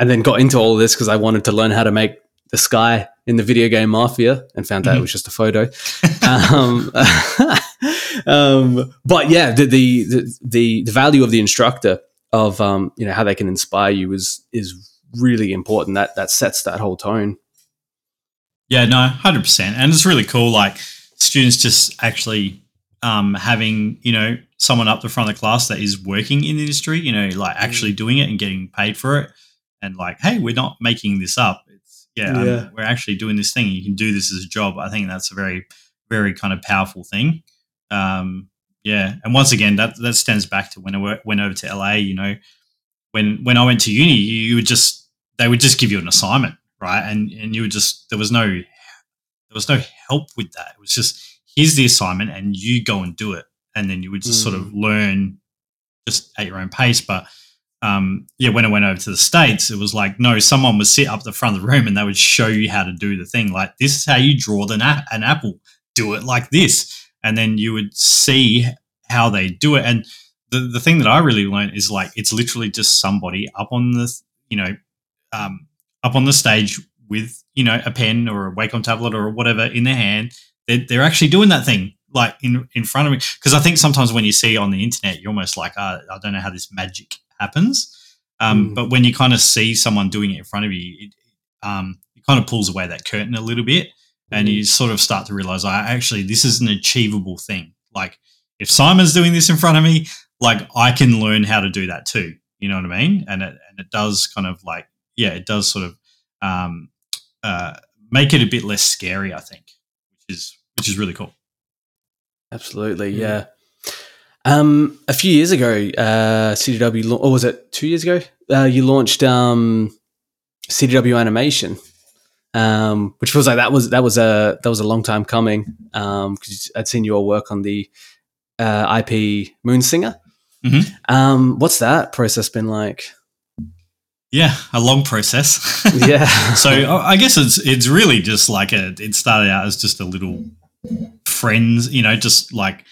and then got into all of this because I wanted to learn how to make the sky in the video game Mafia, and found out it Mhm. was just a photo um, um, but yeah, the, the the the the value of the instructor of um, you know how they can inspire you is is really important. That that sets that whole tone. yeah, no, hundred percent, and it's really cool. Like students just actually um, having you know someone up the front of the class that is working in the industry, you know, like actually doing it and getting paid for it, and like, hey, we're not making this up. It's yeah, um, we're actually doing this thing. You can do this as a job. I think that's a very very kind of powerful thing. Um, yeah, and once again, that that stems back to when I went over to LA. You know, when when I went to uni, you, you would just they would just give you an assignment, right? And and you would just there was no there was no help with that. It was just here's the assignment, and you go and do it, and then you would just sort of learn just at your own pace. But um, yeah, when I went over to the states, it was like no, someone would sit up the front of the room and they would show you how to do the thing. Like this is how you draw na- an apple. Do it like this, and then you would see how they do it. And the the thing that I really learned is like it's literally just somebody up on the you know um, up on the stage with you know a pen or a Wacom tablet or whatever in their hand. They're, they're actually doing that thing like in in front of me because I think sometimes when you see on the internet, you're almost like, oh, I don't know how this magic happens. Um, Mm. But when you kind of see someone doing it in front of you, it, um, it kind of pulls away that curtain a little bit, and you sort of start to realize, I actually this is an achievable thing. Like if Simon's doing this in front of me, like I can learn how to do that too. You know what I mean? And it and it does kind of like yeah, it does sort of um, uh, make it a bit less scary. I think, which is which is really cool. Absolutely, Mm. yeah. Um, a few years ago, uh, CDW, or was it two years ago? Uh, you launched um, CDW Animation, um, which feels like that was that was a that was a long time coming. Because I'd seen your work on the uh, IP Moonsinger. Mhm. Um, what's that process been like? Yeah, a long process. Yeah. so I I guess it's it's really just like a. It started out as just a little friends, you know, just like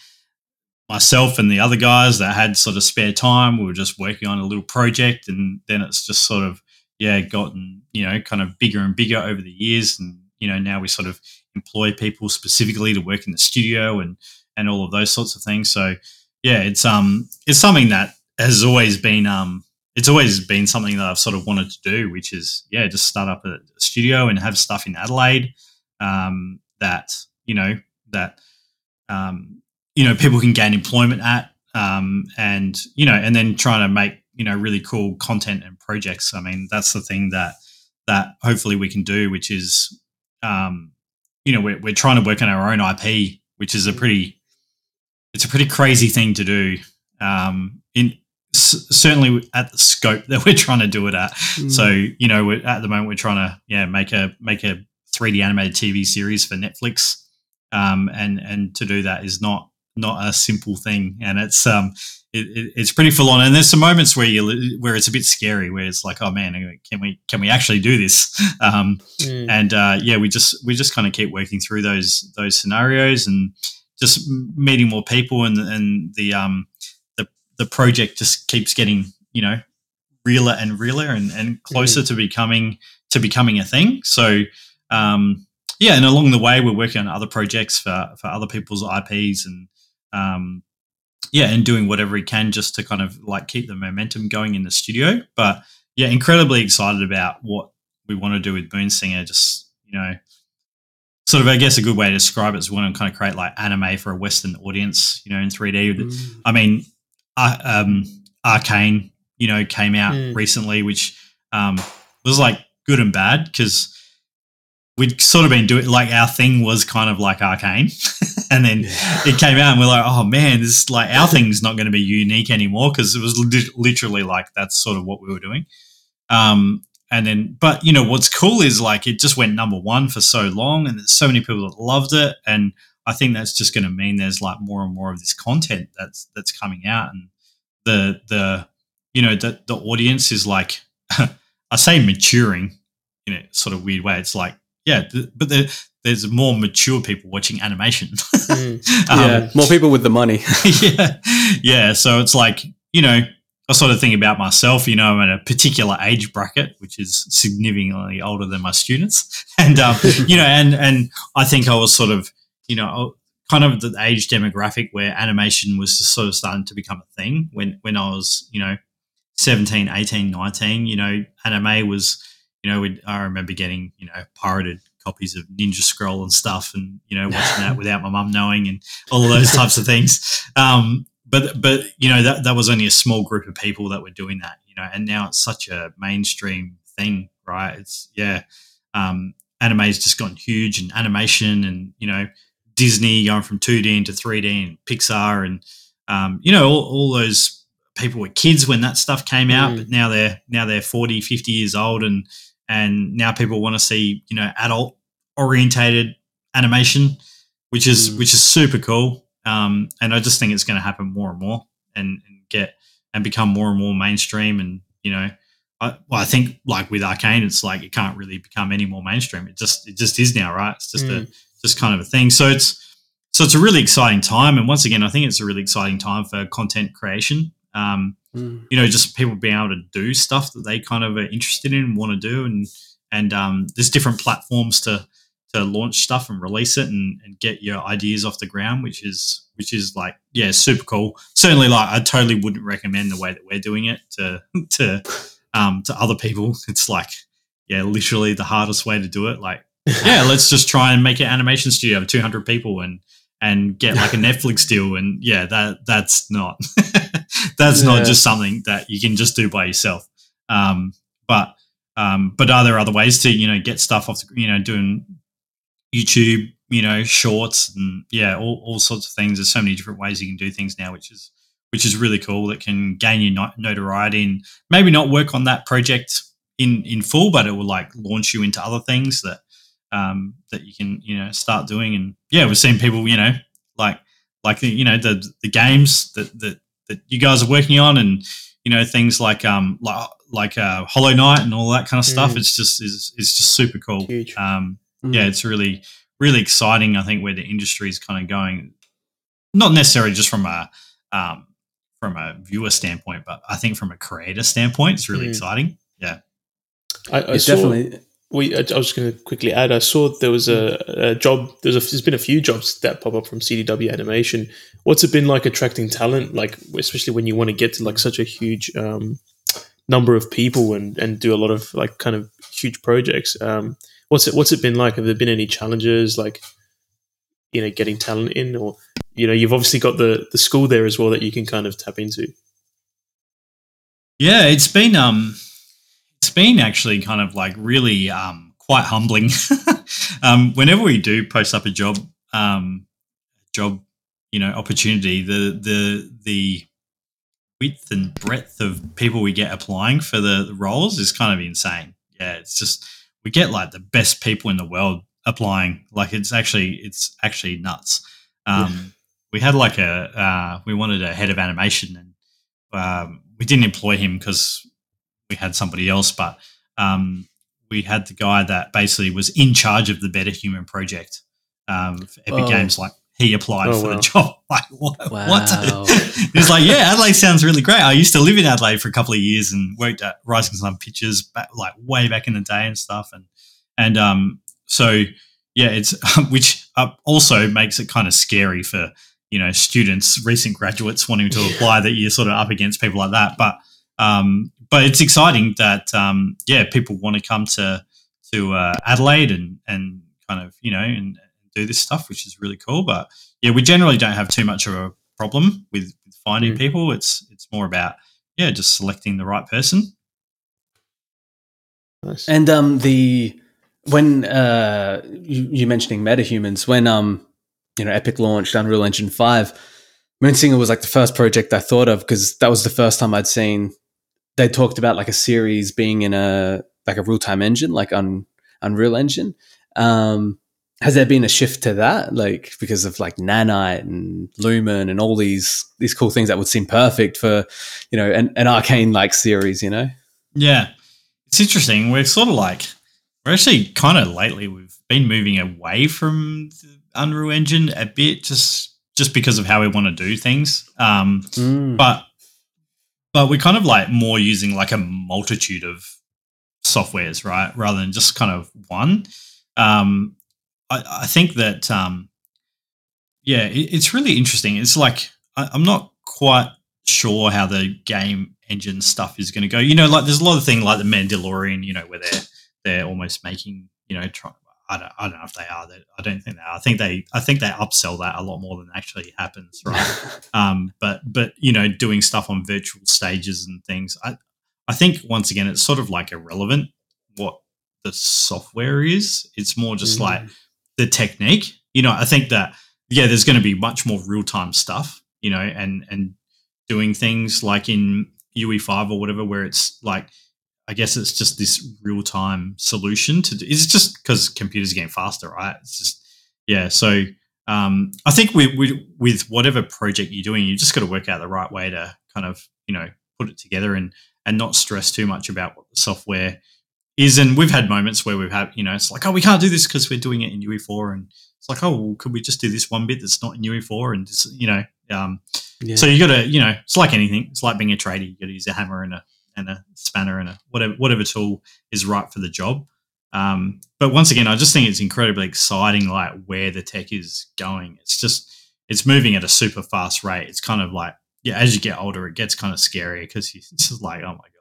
myself and the other guys that had sort of spare time. We were just working on a little project, and then it's just sort of yeah, gotten you know kind of bigger and bigger over the years, and you know now we sort of employ people specifically to work in the studio and and all of those sorts of things. So yeah, it's um it's something that has always been um it's always been something that I've sort of wanted to do, which is yeah, just start up a studio and have stuff in Adelaide um, that you know that um, you know people can gain employment at, um, and you know, and then trying to make you know really cool content and projects. I mean, that's the thing that that hopefully we can do, which is um, you know we're, we're trying to work on our own IP, which is a pretty it's a pretty crazy thing to do. Um, in s- certainly at the scope that we're trying to do it at. Mm. So you know, we're, at the moment we're trying to yeah make a make a 3D animated TV series for Netflix, um, and and to do that is not not a simple thing, and it's um it, it, it's pretty full on. And there's some moments where you where it's a bit scary, where it's like, oh man, can we can we actually do this? Um, Mm. and uh, yeah, we just we just kind of keep working through those those scenarios and just meeting more people, and and the um the the project just keeps getting you know realer and realer and, and closer to becoming to becoming a thing. So um, yeah, and along the way, we're working on other projects for for other people's IPs and um, yeah, and doing whatever he can just to kind of like keep the momentum going in the studio. But yeah, incredibly excited about what we want to do with Moonsinger. Just you know, sort of I guess a good way to describe it is we want to kind of create like anime for a Western audience. You know, in three D. Mm. I mean, uh, um, Arcane, you know, came out Mm. recently, which um, was like good and bad because we'd sort of been doing like our thing was kind of like Arcane, and then it came out and we're like, oh man, this like our thing's not going to be unique anymore because it was li- literally like that's sort of what we were doing. Um, and then, but you know what's cool is like it just went number one for so long, and there's so many people that loved it, and I think that's just going to mean there's like more and more of this content that's that's coming out, and the the you know the the audience is like I say maturing in a sort of weird way. It's like yeah, but there, there's more mature people watching animation. Mm. Um, yeah, more people with the money. yeah, yeah. So it's like you know, I sort of think about myself. You know, I'm at a particular age bracket, which is significantly older than my students, and um, you know, and and I think I was sort of you know kind of the age demographic where animation was just sort of starting to become a thing when when I was you know 17 18 19 you know anime was you know i remember getting you know pirated copies of ninja scroll and stuff and you know watching that without my mum knowing and all of those types of things um, but but you know that that was only a small group of people that were doing that you know and now it's such a mainstream thing right it's yeah um, anime's just gotten huge and animation and you know disney going from 2d into 3d and pixar and um, you know all, all those people were kids when that stuff came out Mm. but now they're now they're 40 50 years old and and now people want to see you know adult orientated animation which is Mm. which is super cool. Um, and i just think it's going to happen more and more and, and get and become more and more mainstream. And you know I, well, I think like with arcane it's like it can't really become any more mainstream. It just it just is now right? It's just a just kind of a thing. So it's so it's a really exciting time. And once again i think it's a really exciting time for content creation. Um, Mm. you know, just people being able to do stuff that they kind of are interested in and want to do, and and um, there's different platforms to to launch stuff and release it and, and get your ideas off the ground, which is which is like yeah, super cool. Certainly, like I totally wouldn't recommend the way that we're doing it to to um, to other people. It's like yeah, literally the hardest way to do it. Like yeah, let's just try and make an animation studio of 200 people and and get like a Netflix deal. And yeah, that that's not that's Yeah. not just something that you can just do by yourself. Um, but um, but are there other ways to you know get stuff off the you know doing YouTube you know shorts and yeah all, all sorts of things. There's so many different ways you can do things now, which is which is really cool. That can gain you notoriety and maybe not work on that project in in full, but it will like launch you into other things that um, that you can you know start doing. And yeah, we've seen people you know like like you know the the games that that that you guys are working on, and you know things like um like like uh, Hollow Knight and all that kind of stuff. Mm. It's just is it's just super cool. Huge. Um, Mm. yeah, it's really really exciting. I think where the industry is kind of going, not necessarily just from a um, from a viewer standpoint, but I think from a creator standpoint, it's really Mm. exciting. Yeah. I, I saw, definitely. we, I I was going to quickly add. I saw there was a, a job. There's a, there's been a few jobs that pop up from CDW animation. What's it been like attracting talent? Like especially when you want to get to like such a huge um, number of people and and do a lot of like kind of huge projects. Um, what's it What's it been like? Have there been any challenges like you know getting talent in, or you know you've obviously got the the school there as well that you can kind of tap into. Yeah, it's been um, it's been actually kind of like really um quite humbling. um, whenever we do post up a job um job you know opportunity, the the the width and breadth of people we get applying for the, the roles is kind of insane. Yeah, it's just we get like the best people in the world applying. Like it's actually it's actually nuts. Um, we had like a uh, we wanted a head of animation and um, we didn't employ him because we had somebody else, but um, we had the guy that basically was in charge of the MetaHuman project um, for Epic Oh. Games. Like he applied Oh, for wow. the job. Like what? Wow. what? He's like, yeah, Adelaide sounds really great. I used to live in Adelaide for a couple of years and worked at Rising Sun Pictures, back, like way back in the day and stuff. And and um, so yeah, it's which uh, also makes it kind of scary for you know students, recent graduates wanting to apply that you're sort of up against people like that. But um, but it's exciting that um, yeah, people want to come to to uh, Adelaide and and kind of you know and do this stuff, which is really cool. But yeah, we generally don't have too much of a problem with, with finding Mm. people. It's it's more about yeah, just selecting the right person. Nice. And um, the when uh, you, you mentioning metahumans, when um, you know, Epic launched Unreal Engine Five, Moonsinger was like the first project I thought of because that was the first time I'd seen they talked about like a series being in a like a real time engine, like on Unreal Engine. Um, has there been a shift to that, like because of like Nanite and Lumen and all these these cool things that would seem perfect for you know an, an arcane like series, you know? Yeah, it's interesting. We're sort of like we're actually kind of lately we've been moving away from the Unreal Engine a bit, just just because of how we want to do things. Um, Mm. but but we're kind of like more using like a multitude of softwares, right, rather than just kind of one. Um, I, I think that um, yeah, it, it's really interesting. It's like I, I'm not quite sure how the game engine stuff is going to go. You know, like there's a lot of things like the Mandalorian, you know, where they're they're almost making you know. Try, I don't, I don't know if they are. That I don't think they are. I think they, I think they upsell that a lot more than actually happens, right? um, but but you know doing stuff on virtual stages and things i i think once again it's sort of like irrelevant what the software is it's more just Mm. like the technique you know i think that yeah there's going to be much more real-time stuff you know and and doing things like in ue5 or whatever where it's like i guess it's just this real-time solution to it's just because computers are getting faster right? It's just yeah so um, I think with whatever project you're doing, you just got to work out the right way to kind of you know put it together and and not stress too much about what the software is. And we've had moments where we've had you know it's like oh we can't do this because we're doing it in UE4, and it's like oh well, could we just do this one bit that's not in UE4 and just you know um, Yeah. so you got to you know it's like anything it's like being a trader you got to use a hammer and a and a spanner and a whatever whatever tool is right for the job. Um, but once again, I just think it's incredibly exciting, like where the tech is going. It's just it's moving at a super fast rate. It's kind of like yeah, as you get older, it gets kind of scary because it's just like oh my god,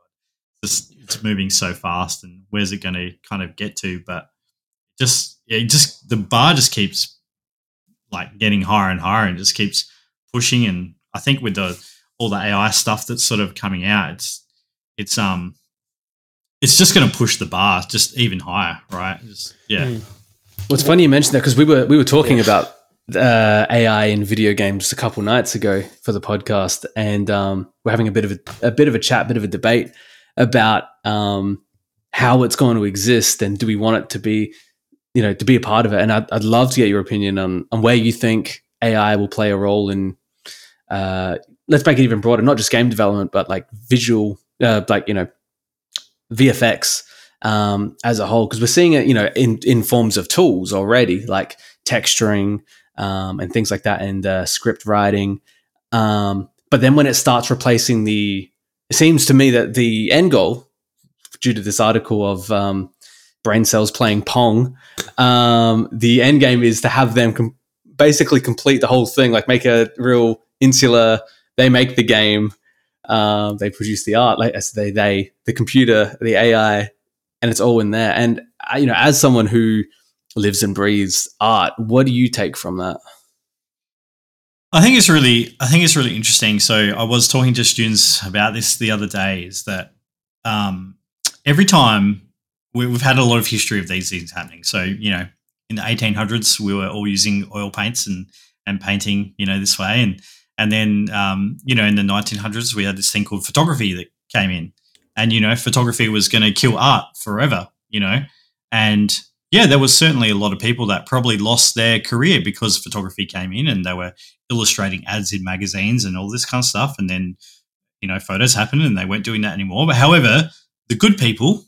it's it's moving so fast, and where's it going to kind of get to? But just yeah, just the bar just keeps like getting higher and higher, and just keeps pushing. And I think with the all the AI stuff that's sort of coming out, it's it's um it's just going to push the bar just even higher, right? Just, yeah, Mm. Well, it's funny you mentioned that because we were we were talking about uh, AI in video games a couple nights ago for the podcast, and um, we're having a bit of a, a bit of a chat, bit of a debate about um, how it's going to exist, and do we want it to be, you know, to be a part of it? And I'd, I'd love to get your opinion on on where you think AI will play a role in. Uh, let's make it even broader, not just game development, but like visual, uh, like you know, VFX um, as a whole because we're seeing it you know in in forms of tools already like texturing um, and things like that and uh, script writing um, but then when it starts replacing the it seems to me that the end goal due to this article of um, brain cells playing pong. Um, the end game is to have them com- basically complete the whole thing, like make a real insular. They make the game. Um, they produce the art, like as they they the computer, the AI, and it's all in there. And uh, you know, as someone who lives and breathes art, what do you take from that? I think it's really, I think it's really interesting. So I was talking to students about this the other day. Is that um, every time we, have had a lot of history of these things happening. So you know, in the 1800s, we were all using oil paints and and painting, you know, this way, and and then um, you know, in the 1900s, we had this thing called photography that came in, and you know, photography was going to kill art forever, you know, and yeah, there was certainly a lot of people that probably lost their career because photography came in and they were illustrating ads in magazines and all this kind of stuff. And then, you know, photos happened and they weren't doing that anymore. But however, the good people,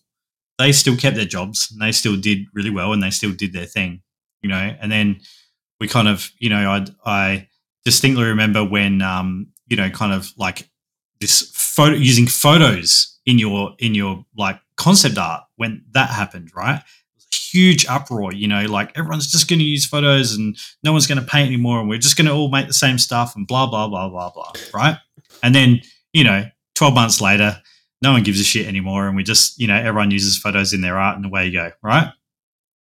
they still kept their jobs and they still did really well and they still did their thing, you know. And then we kind of, you know, I, I distinctly remember when, um, you know, kind of like this photo using photos in your in your like concept art when that happened, right? Huge uproar. You know, like everyone's just going to use photos and no one's going to paint anymore, and we're just going to all make the same stuff and blah blah blah blah blah. Right? And then you know, twelve months later, no one gives a shit anymore, and we just you know everyone uses photos in their art, and away you go. Right?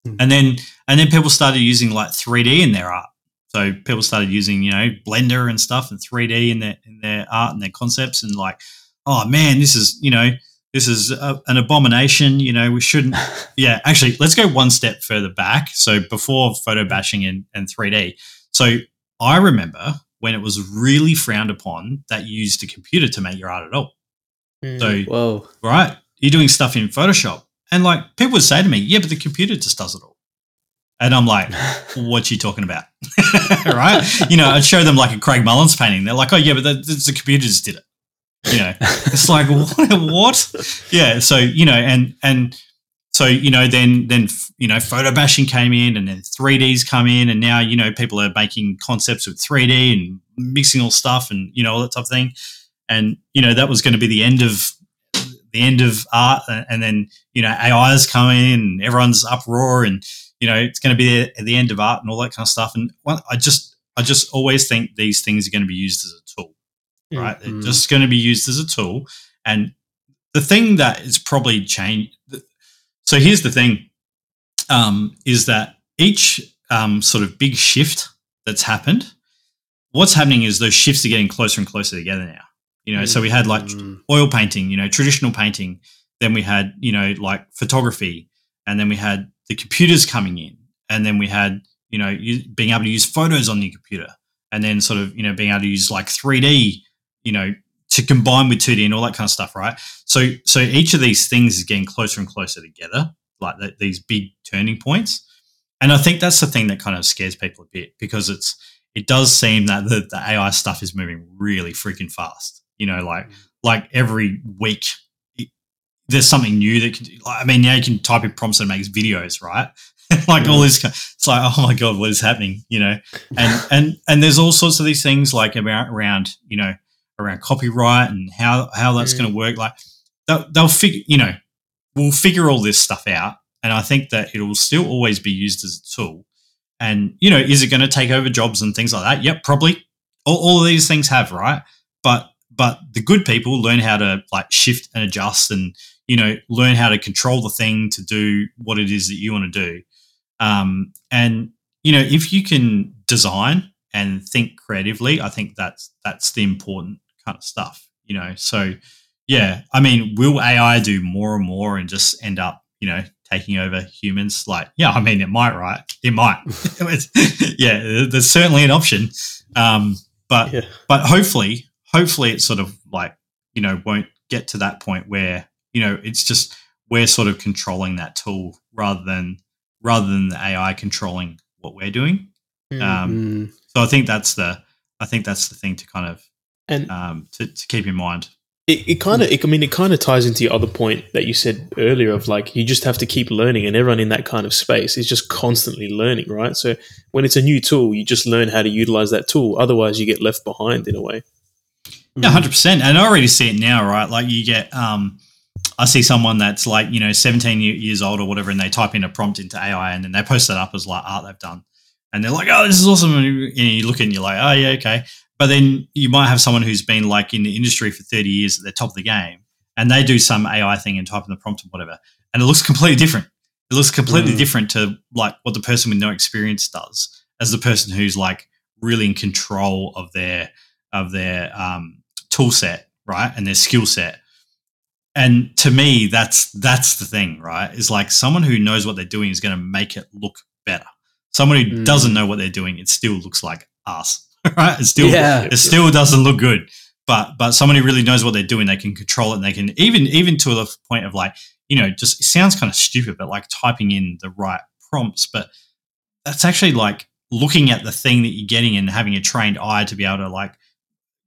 Mm-hmm. And then and then people started using like three D in their art. So people started using you know Blender and stuff and three D in their in their art and their concepts, and like, oh man, this is you know this is a, an abomination. You know, we shouldn't. Yeah, actually, let's go one step further back. So before photo bashing and, and 3D. So I remember when it was really frowned upon that you used a computer to make your art at all. Mm, so, whoa, right, you're doing stuff in Photoshop, and like people would say to me, "Yeah, but the computer just does it all." And I'm like, what you talking about? right? You know, I'd show them like a Craig Mullins painting. They're like, oh, yeah, but the, the computer just did it. You know, it's like what? Yeah. So you know, and and so you know, then then you know, photo bashing came in, and then 3Ds come in, and now you know, people are making concepts with 3D and mixing all stuff, and you know, all that type of thing. And you know, that was going to be the end of the end of art, uh, and then you know, AI is coming, and everyone's uproar, and you know, it's going to be at the end of art and all that kind of stuff. And I just I just always think these things are going to be used as a tool right? Mm-hmm. It's just going to be used as a tool. And the thing that is probably changed. So here's the thing: um, is that each um, sort of big shift that's happened, what's happening is those shifts are getting closer and closer together now. You know, mm-hmm. so we had like mm. oil painting, you know, traditional painting. Then we had, you know, like photography, and then we had the computers coming in, and then we had, you know, being able to use photos on your computer, and then sort of, you know, being able to use like 3D you know, to combine with 2D and all that kind of stuff, right? So, so each of these things is getting closer and closer together, like the, these big turning points. And I think that's the thing that kind of scares people a bit because it's it does seem that the, the AI stuff is moving really freaking fast. You know, like mm. like every week it, there's something new that can. I mean, now you can type in prompts and makes videos, right? like all this, it's like, oh my god, what is happening? You know, and and and there's all sorts of these things like around, you know, around copyright and how how that's mm. going to work. Like they'll, they'll figure, you know, we'll figure all this stuff out, and I think that it will still always be used as a tool. And you know, is it going to take over jobs and things like that? Yep, probably. All, all of these things have right, but but the good people learn how to like shift and adjust and you know learn how to control the thing to do what it is that you want to do um, and you know if you can design and think creatively i think that's that's the important kind of stuff, you know. So yeah, I mean, will AI do more and more and just end up, you know, taking over humans? Like, yeah, I mean, it might, right? It might. yeah, there's certainly an option. Um, but yeah. but hopefully, hopefully, it sort of like you know won't get to that point where you know it's just we're sort of controlling that tool rather than rather than the AI controlling what we're doing. Mm-hmm. Um, so I think that's the I think that's the thing to kind of and um, to, to keep in mind. It, it kind of, I mean, it kind of ties into your other point that you said earlier of like you just have to keep learning, and everyone in that kind of space is just constantly learning, right? So when it's a new tool, you just learn how to utilize that tool. Otherwise, you get left behind in a way. Yeah, hundred percent. And I already see it now, right? Like you get, um, I see someone that's like you know 17 years old or whatever, and they type in a prompt into AI, and then they post that up as like art they've done, and they're like, "Oh, this is awesome!" And you look and you're like, "Oh yeah, okay." But then you might have someone who's been like in the industry for 30 years at the top of the game, and they do some AI thing and type in the prompt or whatever, and it looks completely different. It looks completely Mm. different to like what the person with no experience does, as the person who's like really in control of their of their um, tool set, right, and their skill set. And to me, that's that's the thing, right? Is like someone who knows what they're doing is going to make it look better. Someone who Mm. doesn't know what they're doing, it still looks like us, right? It still Yeah. it still doesn't look good. But but someone who really knows what they're doing, they can control it, and they can even even to the point of like you know, just it sounds kind of stupid, but like typing in the right prompts. But that's actually like looking at the thing that you're getting and having a trained eye to be able to like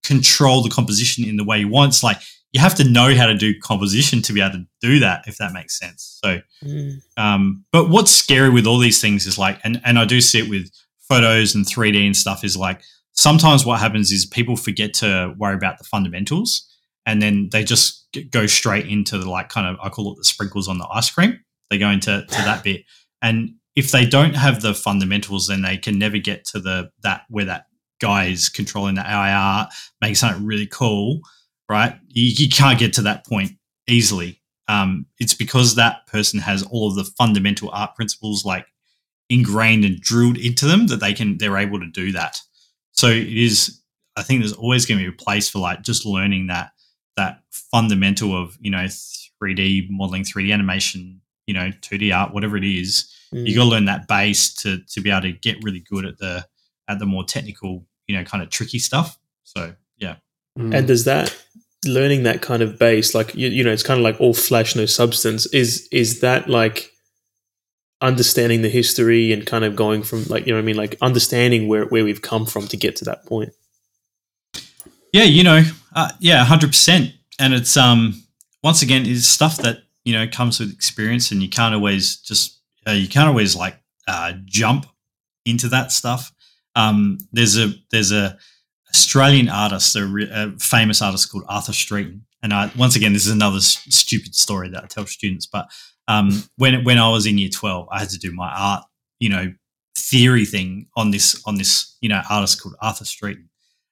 control the composition in the way you want. It's like you have to know how to do composition to be able to do that, if that makes sense. So, Mm. um, but what's scary with all these things is like, and, and I do see it with photos and 3D and stuff is like sometimes what happens is people forget to worry about the fundamentals and then they just go straight into the like kind of, I call it the sprinkles on the ice cream. They go into to that bit. And if they don't have the fundamentals, then they can never get to the, that where that guy is controlling the art, making something really cool, right? You, you can't get to that point easily um, it's because that person has all of the fundamental art principles like ingrained and drilled into them that they can they're able to do that so it is i think there's always going to be a place for like just learning that that fundamental of you know 3d modeling 3d animation you know 2d art whatever it is Mm. you got to learn that base to to be able to get really good at the at the more technical you know kind of tricky stuff so yeah Mm. And does that learning that kind of base, like you, you know, it's kind of like all flash, no substance. Is is that like understanding the history and kind of going from like you know I mean, like understanding where where we've come from to get to that point? Yeah, you know, uh, yeah, hundred percent. And it's um once again is stuff that you know comes with experience, and you can't always just uh, you can't always like uh, jump into that stuff. Um, there's a there's a Australian artist, a, re- a famous artist called Arthur Streeton, and I once again this is another s- stupid story that I tell students, but um, when when I was in year twelve, I had to do my art, you know, theory thing on this on this you know artist called Arthur Streeton,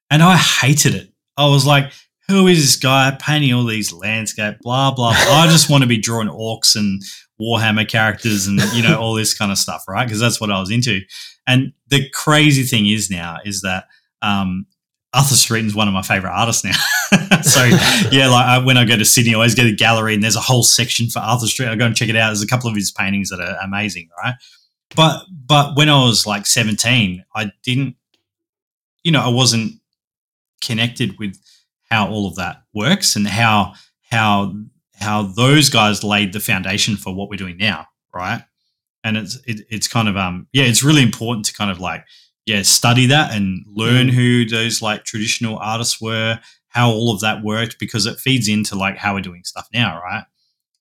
and I hated it. I was like, who is this guy painting all these landscape, blah blah. blah. I just want to be drawing orcs and Warhammer characters and you know all this kind of stuff, right? Because that's what I was into. And the crazy thing is now is that um, Arthur Streeton's one of my favorite artists now. so yeah, like I, when I go to Sydney, I always go to the gallery and there's a whole section for Arthur Street. I go and check it out. There's a couple of his paintings that are amazing, right? But but when I was like 17, I didn't, you know, I wasn't connected with how all of that works and how how how those guys laid the foundation for what we're doing now, right? And it's it, it's kind of um yeah, it's really important to kind of like yeah study that and learn Mm. who those like traditional artists were, how all of that worked because it feeds into like how we're doing stuff now, right?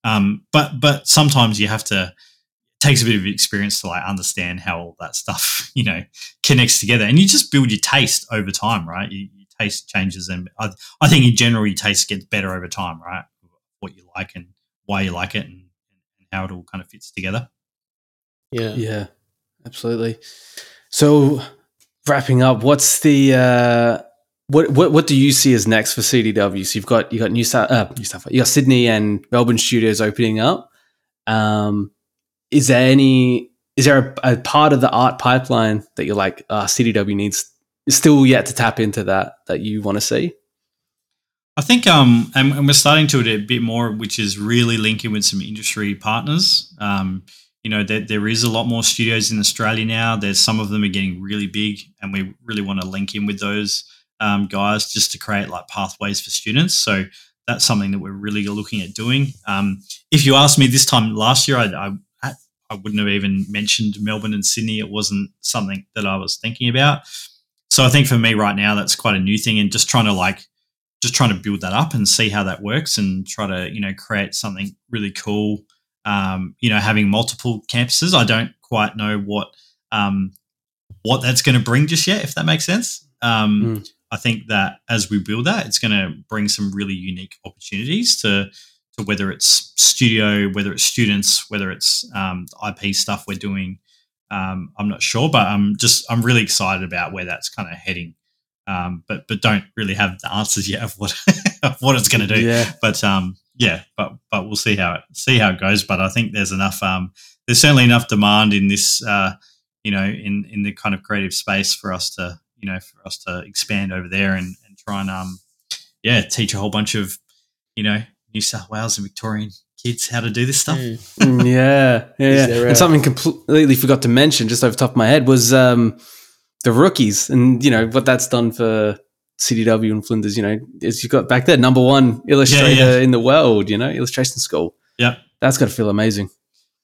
Um, but but sometimes you have to it takes a bit of experience to like understand how all that stuff you know connects together, and you just build your taste over time, right? You, your taste changes, and I, I think in general your taste gets better over time, right? What you like and why you like it, and, and how it all kind of fits together. Yeah. Yeah, absolutely. So, wrapping up, what's the uh, what what what do you see as next for CDW? So you've got you got New South uh, New South you got Sydney and Melbourne studios opening up. Um, is there any is there a, a part of the art pipeline that you're like uh, CDW needs still yet to tap into that that you want to see? I think, um, and, and we're starting to do a bit more, which is really linking with some industry partners. Um, you know, there, there is a lot more studios in Australia now. There's some of them are getting really big, and we really want to link in with those um, guys just to create like pathways for students. So that's something that we're really looking at doing. Um, if you asked me this time last year, I, I I wouldn't have even mentioned Melbourne and Sydney. It wasn't something that I was thinking about. So I think for me right now, that's quite a new thing, and just trying to like just trying to build that up and see how that works and try to you know create something really cool um, you know having multiple campuses i don't quite know what um, what that's going to bring just yet if that makes sense um, Mm. i think that as we build that it's going to bring some really unique opportunities to to whether it's studio, whether it's students, whether it's um, IP stuff we're doing. Um, I'm not sure, but I'm just I'm really excited about where that's kind of heading. Um, but but don't really have the answers yet of what of what it's going to do. Yeah. But um, yeah, but but we'll see how it see how it goes. But I think there's enough um, there's certainly enough demand in this uh, you know in in the kind of creative space for us to you know for us to expand over there and, and try and um yeah teach a whole bunch of you know New South Wales and Victorian kids how to do this stuff. Mm. Mm, yeah, yeah, yeah. a- and something completely forgot to mention, just over the top of my head, was um, the rookies, and you know what that's done for CDW and Flinders. You know, is you got back there number one illustrator yeah. in the world. You know, illustration school. Yeah. That's got to feel amazing.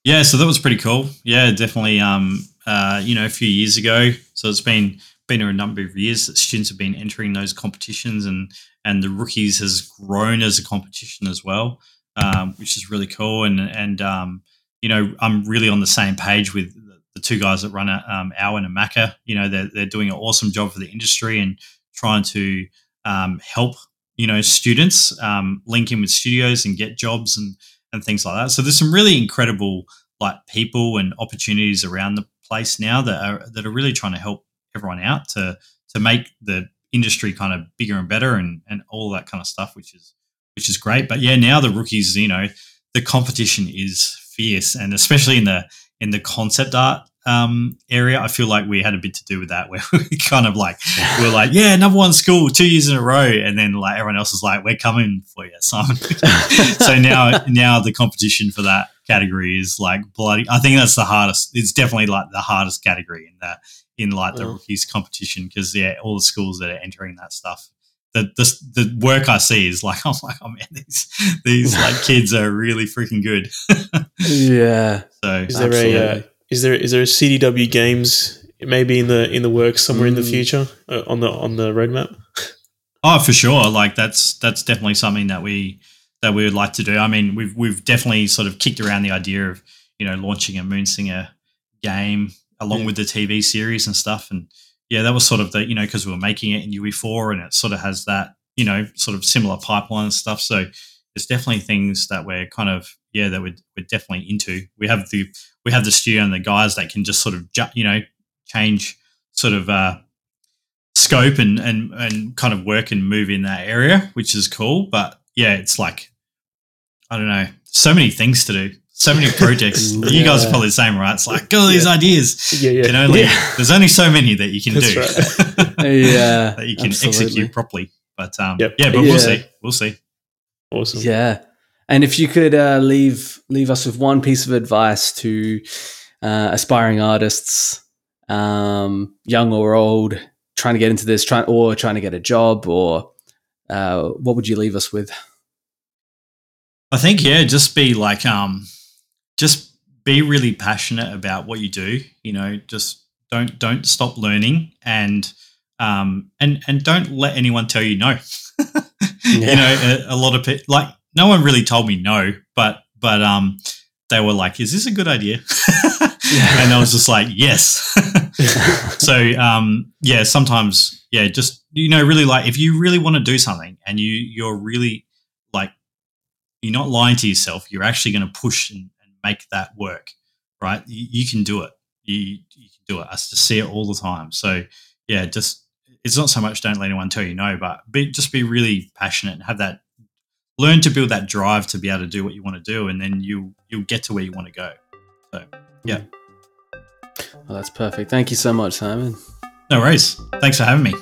Yeah, so that was pretty cool. Yeah, definitely. Um, uh, you know, a few years ago. So it's been been a number of years that students have been entering those competitions, and and the rookies has grown as a competition as well, um, which is really cool. And and um, you know, I'm really on the same page with the, two guys that run it, um, Alwyn and Macca. You know, they're they're doing an awesome job for the industry and trying to um, help you know students um, link in with studios and get jobs and and things like that. So there's some really incredible like people and opportunities around the place now that are that are really trying to help everyone out to to make the industry kind of bigger and better and and all that kind of stuff, which is which is great. But yeah, now the rookies, you know, the competition is fierce, and especially in the in the concept art um, area, I feel like we had a bit to do with that, where we kind of like we're like, yeah, number one school two years in a row, and then like everyone else is like, we're coming for you, Simon. so now now the competition for that category is like bloody. I think that's the hardest. It's definitely like the hardest category in that in like the Oh. rookies competition because yeah, all the schools that are entering that stuff. The, the, the work I see is like I'm like oh man these these like kids are really freaking good Yeah. so Is there a uh, Absolutely. Is there is there a CDW games maybe in the in the works somewhere in the Mm. future uh, on the on the roadmap? Oh, for sure. Like that's that's definitely something that we that we would like to do. I mean, we've we've definitely sort of kicked around the idea of you know launching a Moonsinger game along Yeah. with the TV series and stuff. And yeah, that was sort of the you know because we were making it in UE4 and it sort of has that you know sort of similar pipeline and stuff. So there's definitely things that we're kind of yeah that we're, we're definitely into. We have the we have the studio and the guys that can just sort of ju- you know change sort of uh, scope and and and kind of work and move in that area, which is cool. But yeah, it's like I don't know, so many things to do, so many projects. You guys are probably the same, right? It's like all these ideas. Yeah, yeah. Can only yeah. there's only so many that you can That's do right. Yeah. that you can absolutely. execute properly. But um, Yep. yeah, but Yeah. we'll see, we'll see. Awesome. Yeah. And if you could uh, leave leave us with one piece of advice to uh, aspiring artists, um, young or old, trying to get into this, trying or trying to get a job, or uh, what would you leave us with? I think yeah, just be like um, just be really passionate about what you do. You know, just don't don't stop learning and um and and don't let anyone tell you no. You know, a, a lot of people like no one really told me no, but but um they were like, "Is this a good idea?" and I was just like, "Yes." so um yeah, sometimes yeah, just you know, really like if you really want to do something and you you're really like you're not lying to yourself, you're actually going to push and, and make that work, right? You, you can do it. You, you can do it. I just see it all the time. So yeah, just it's not so much don't let anyone tell you no, but be, just be really passionate and have that learn to build that drive to be able to do what you want to do, and then you you'll get to where you want to go. So yeah. Well, that's perfect. Thank you so much, Simon. No worries. Thanks for having me.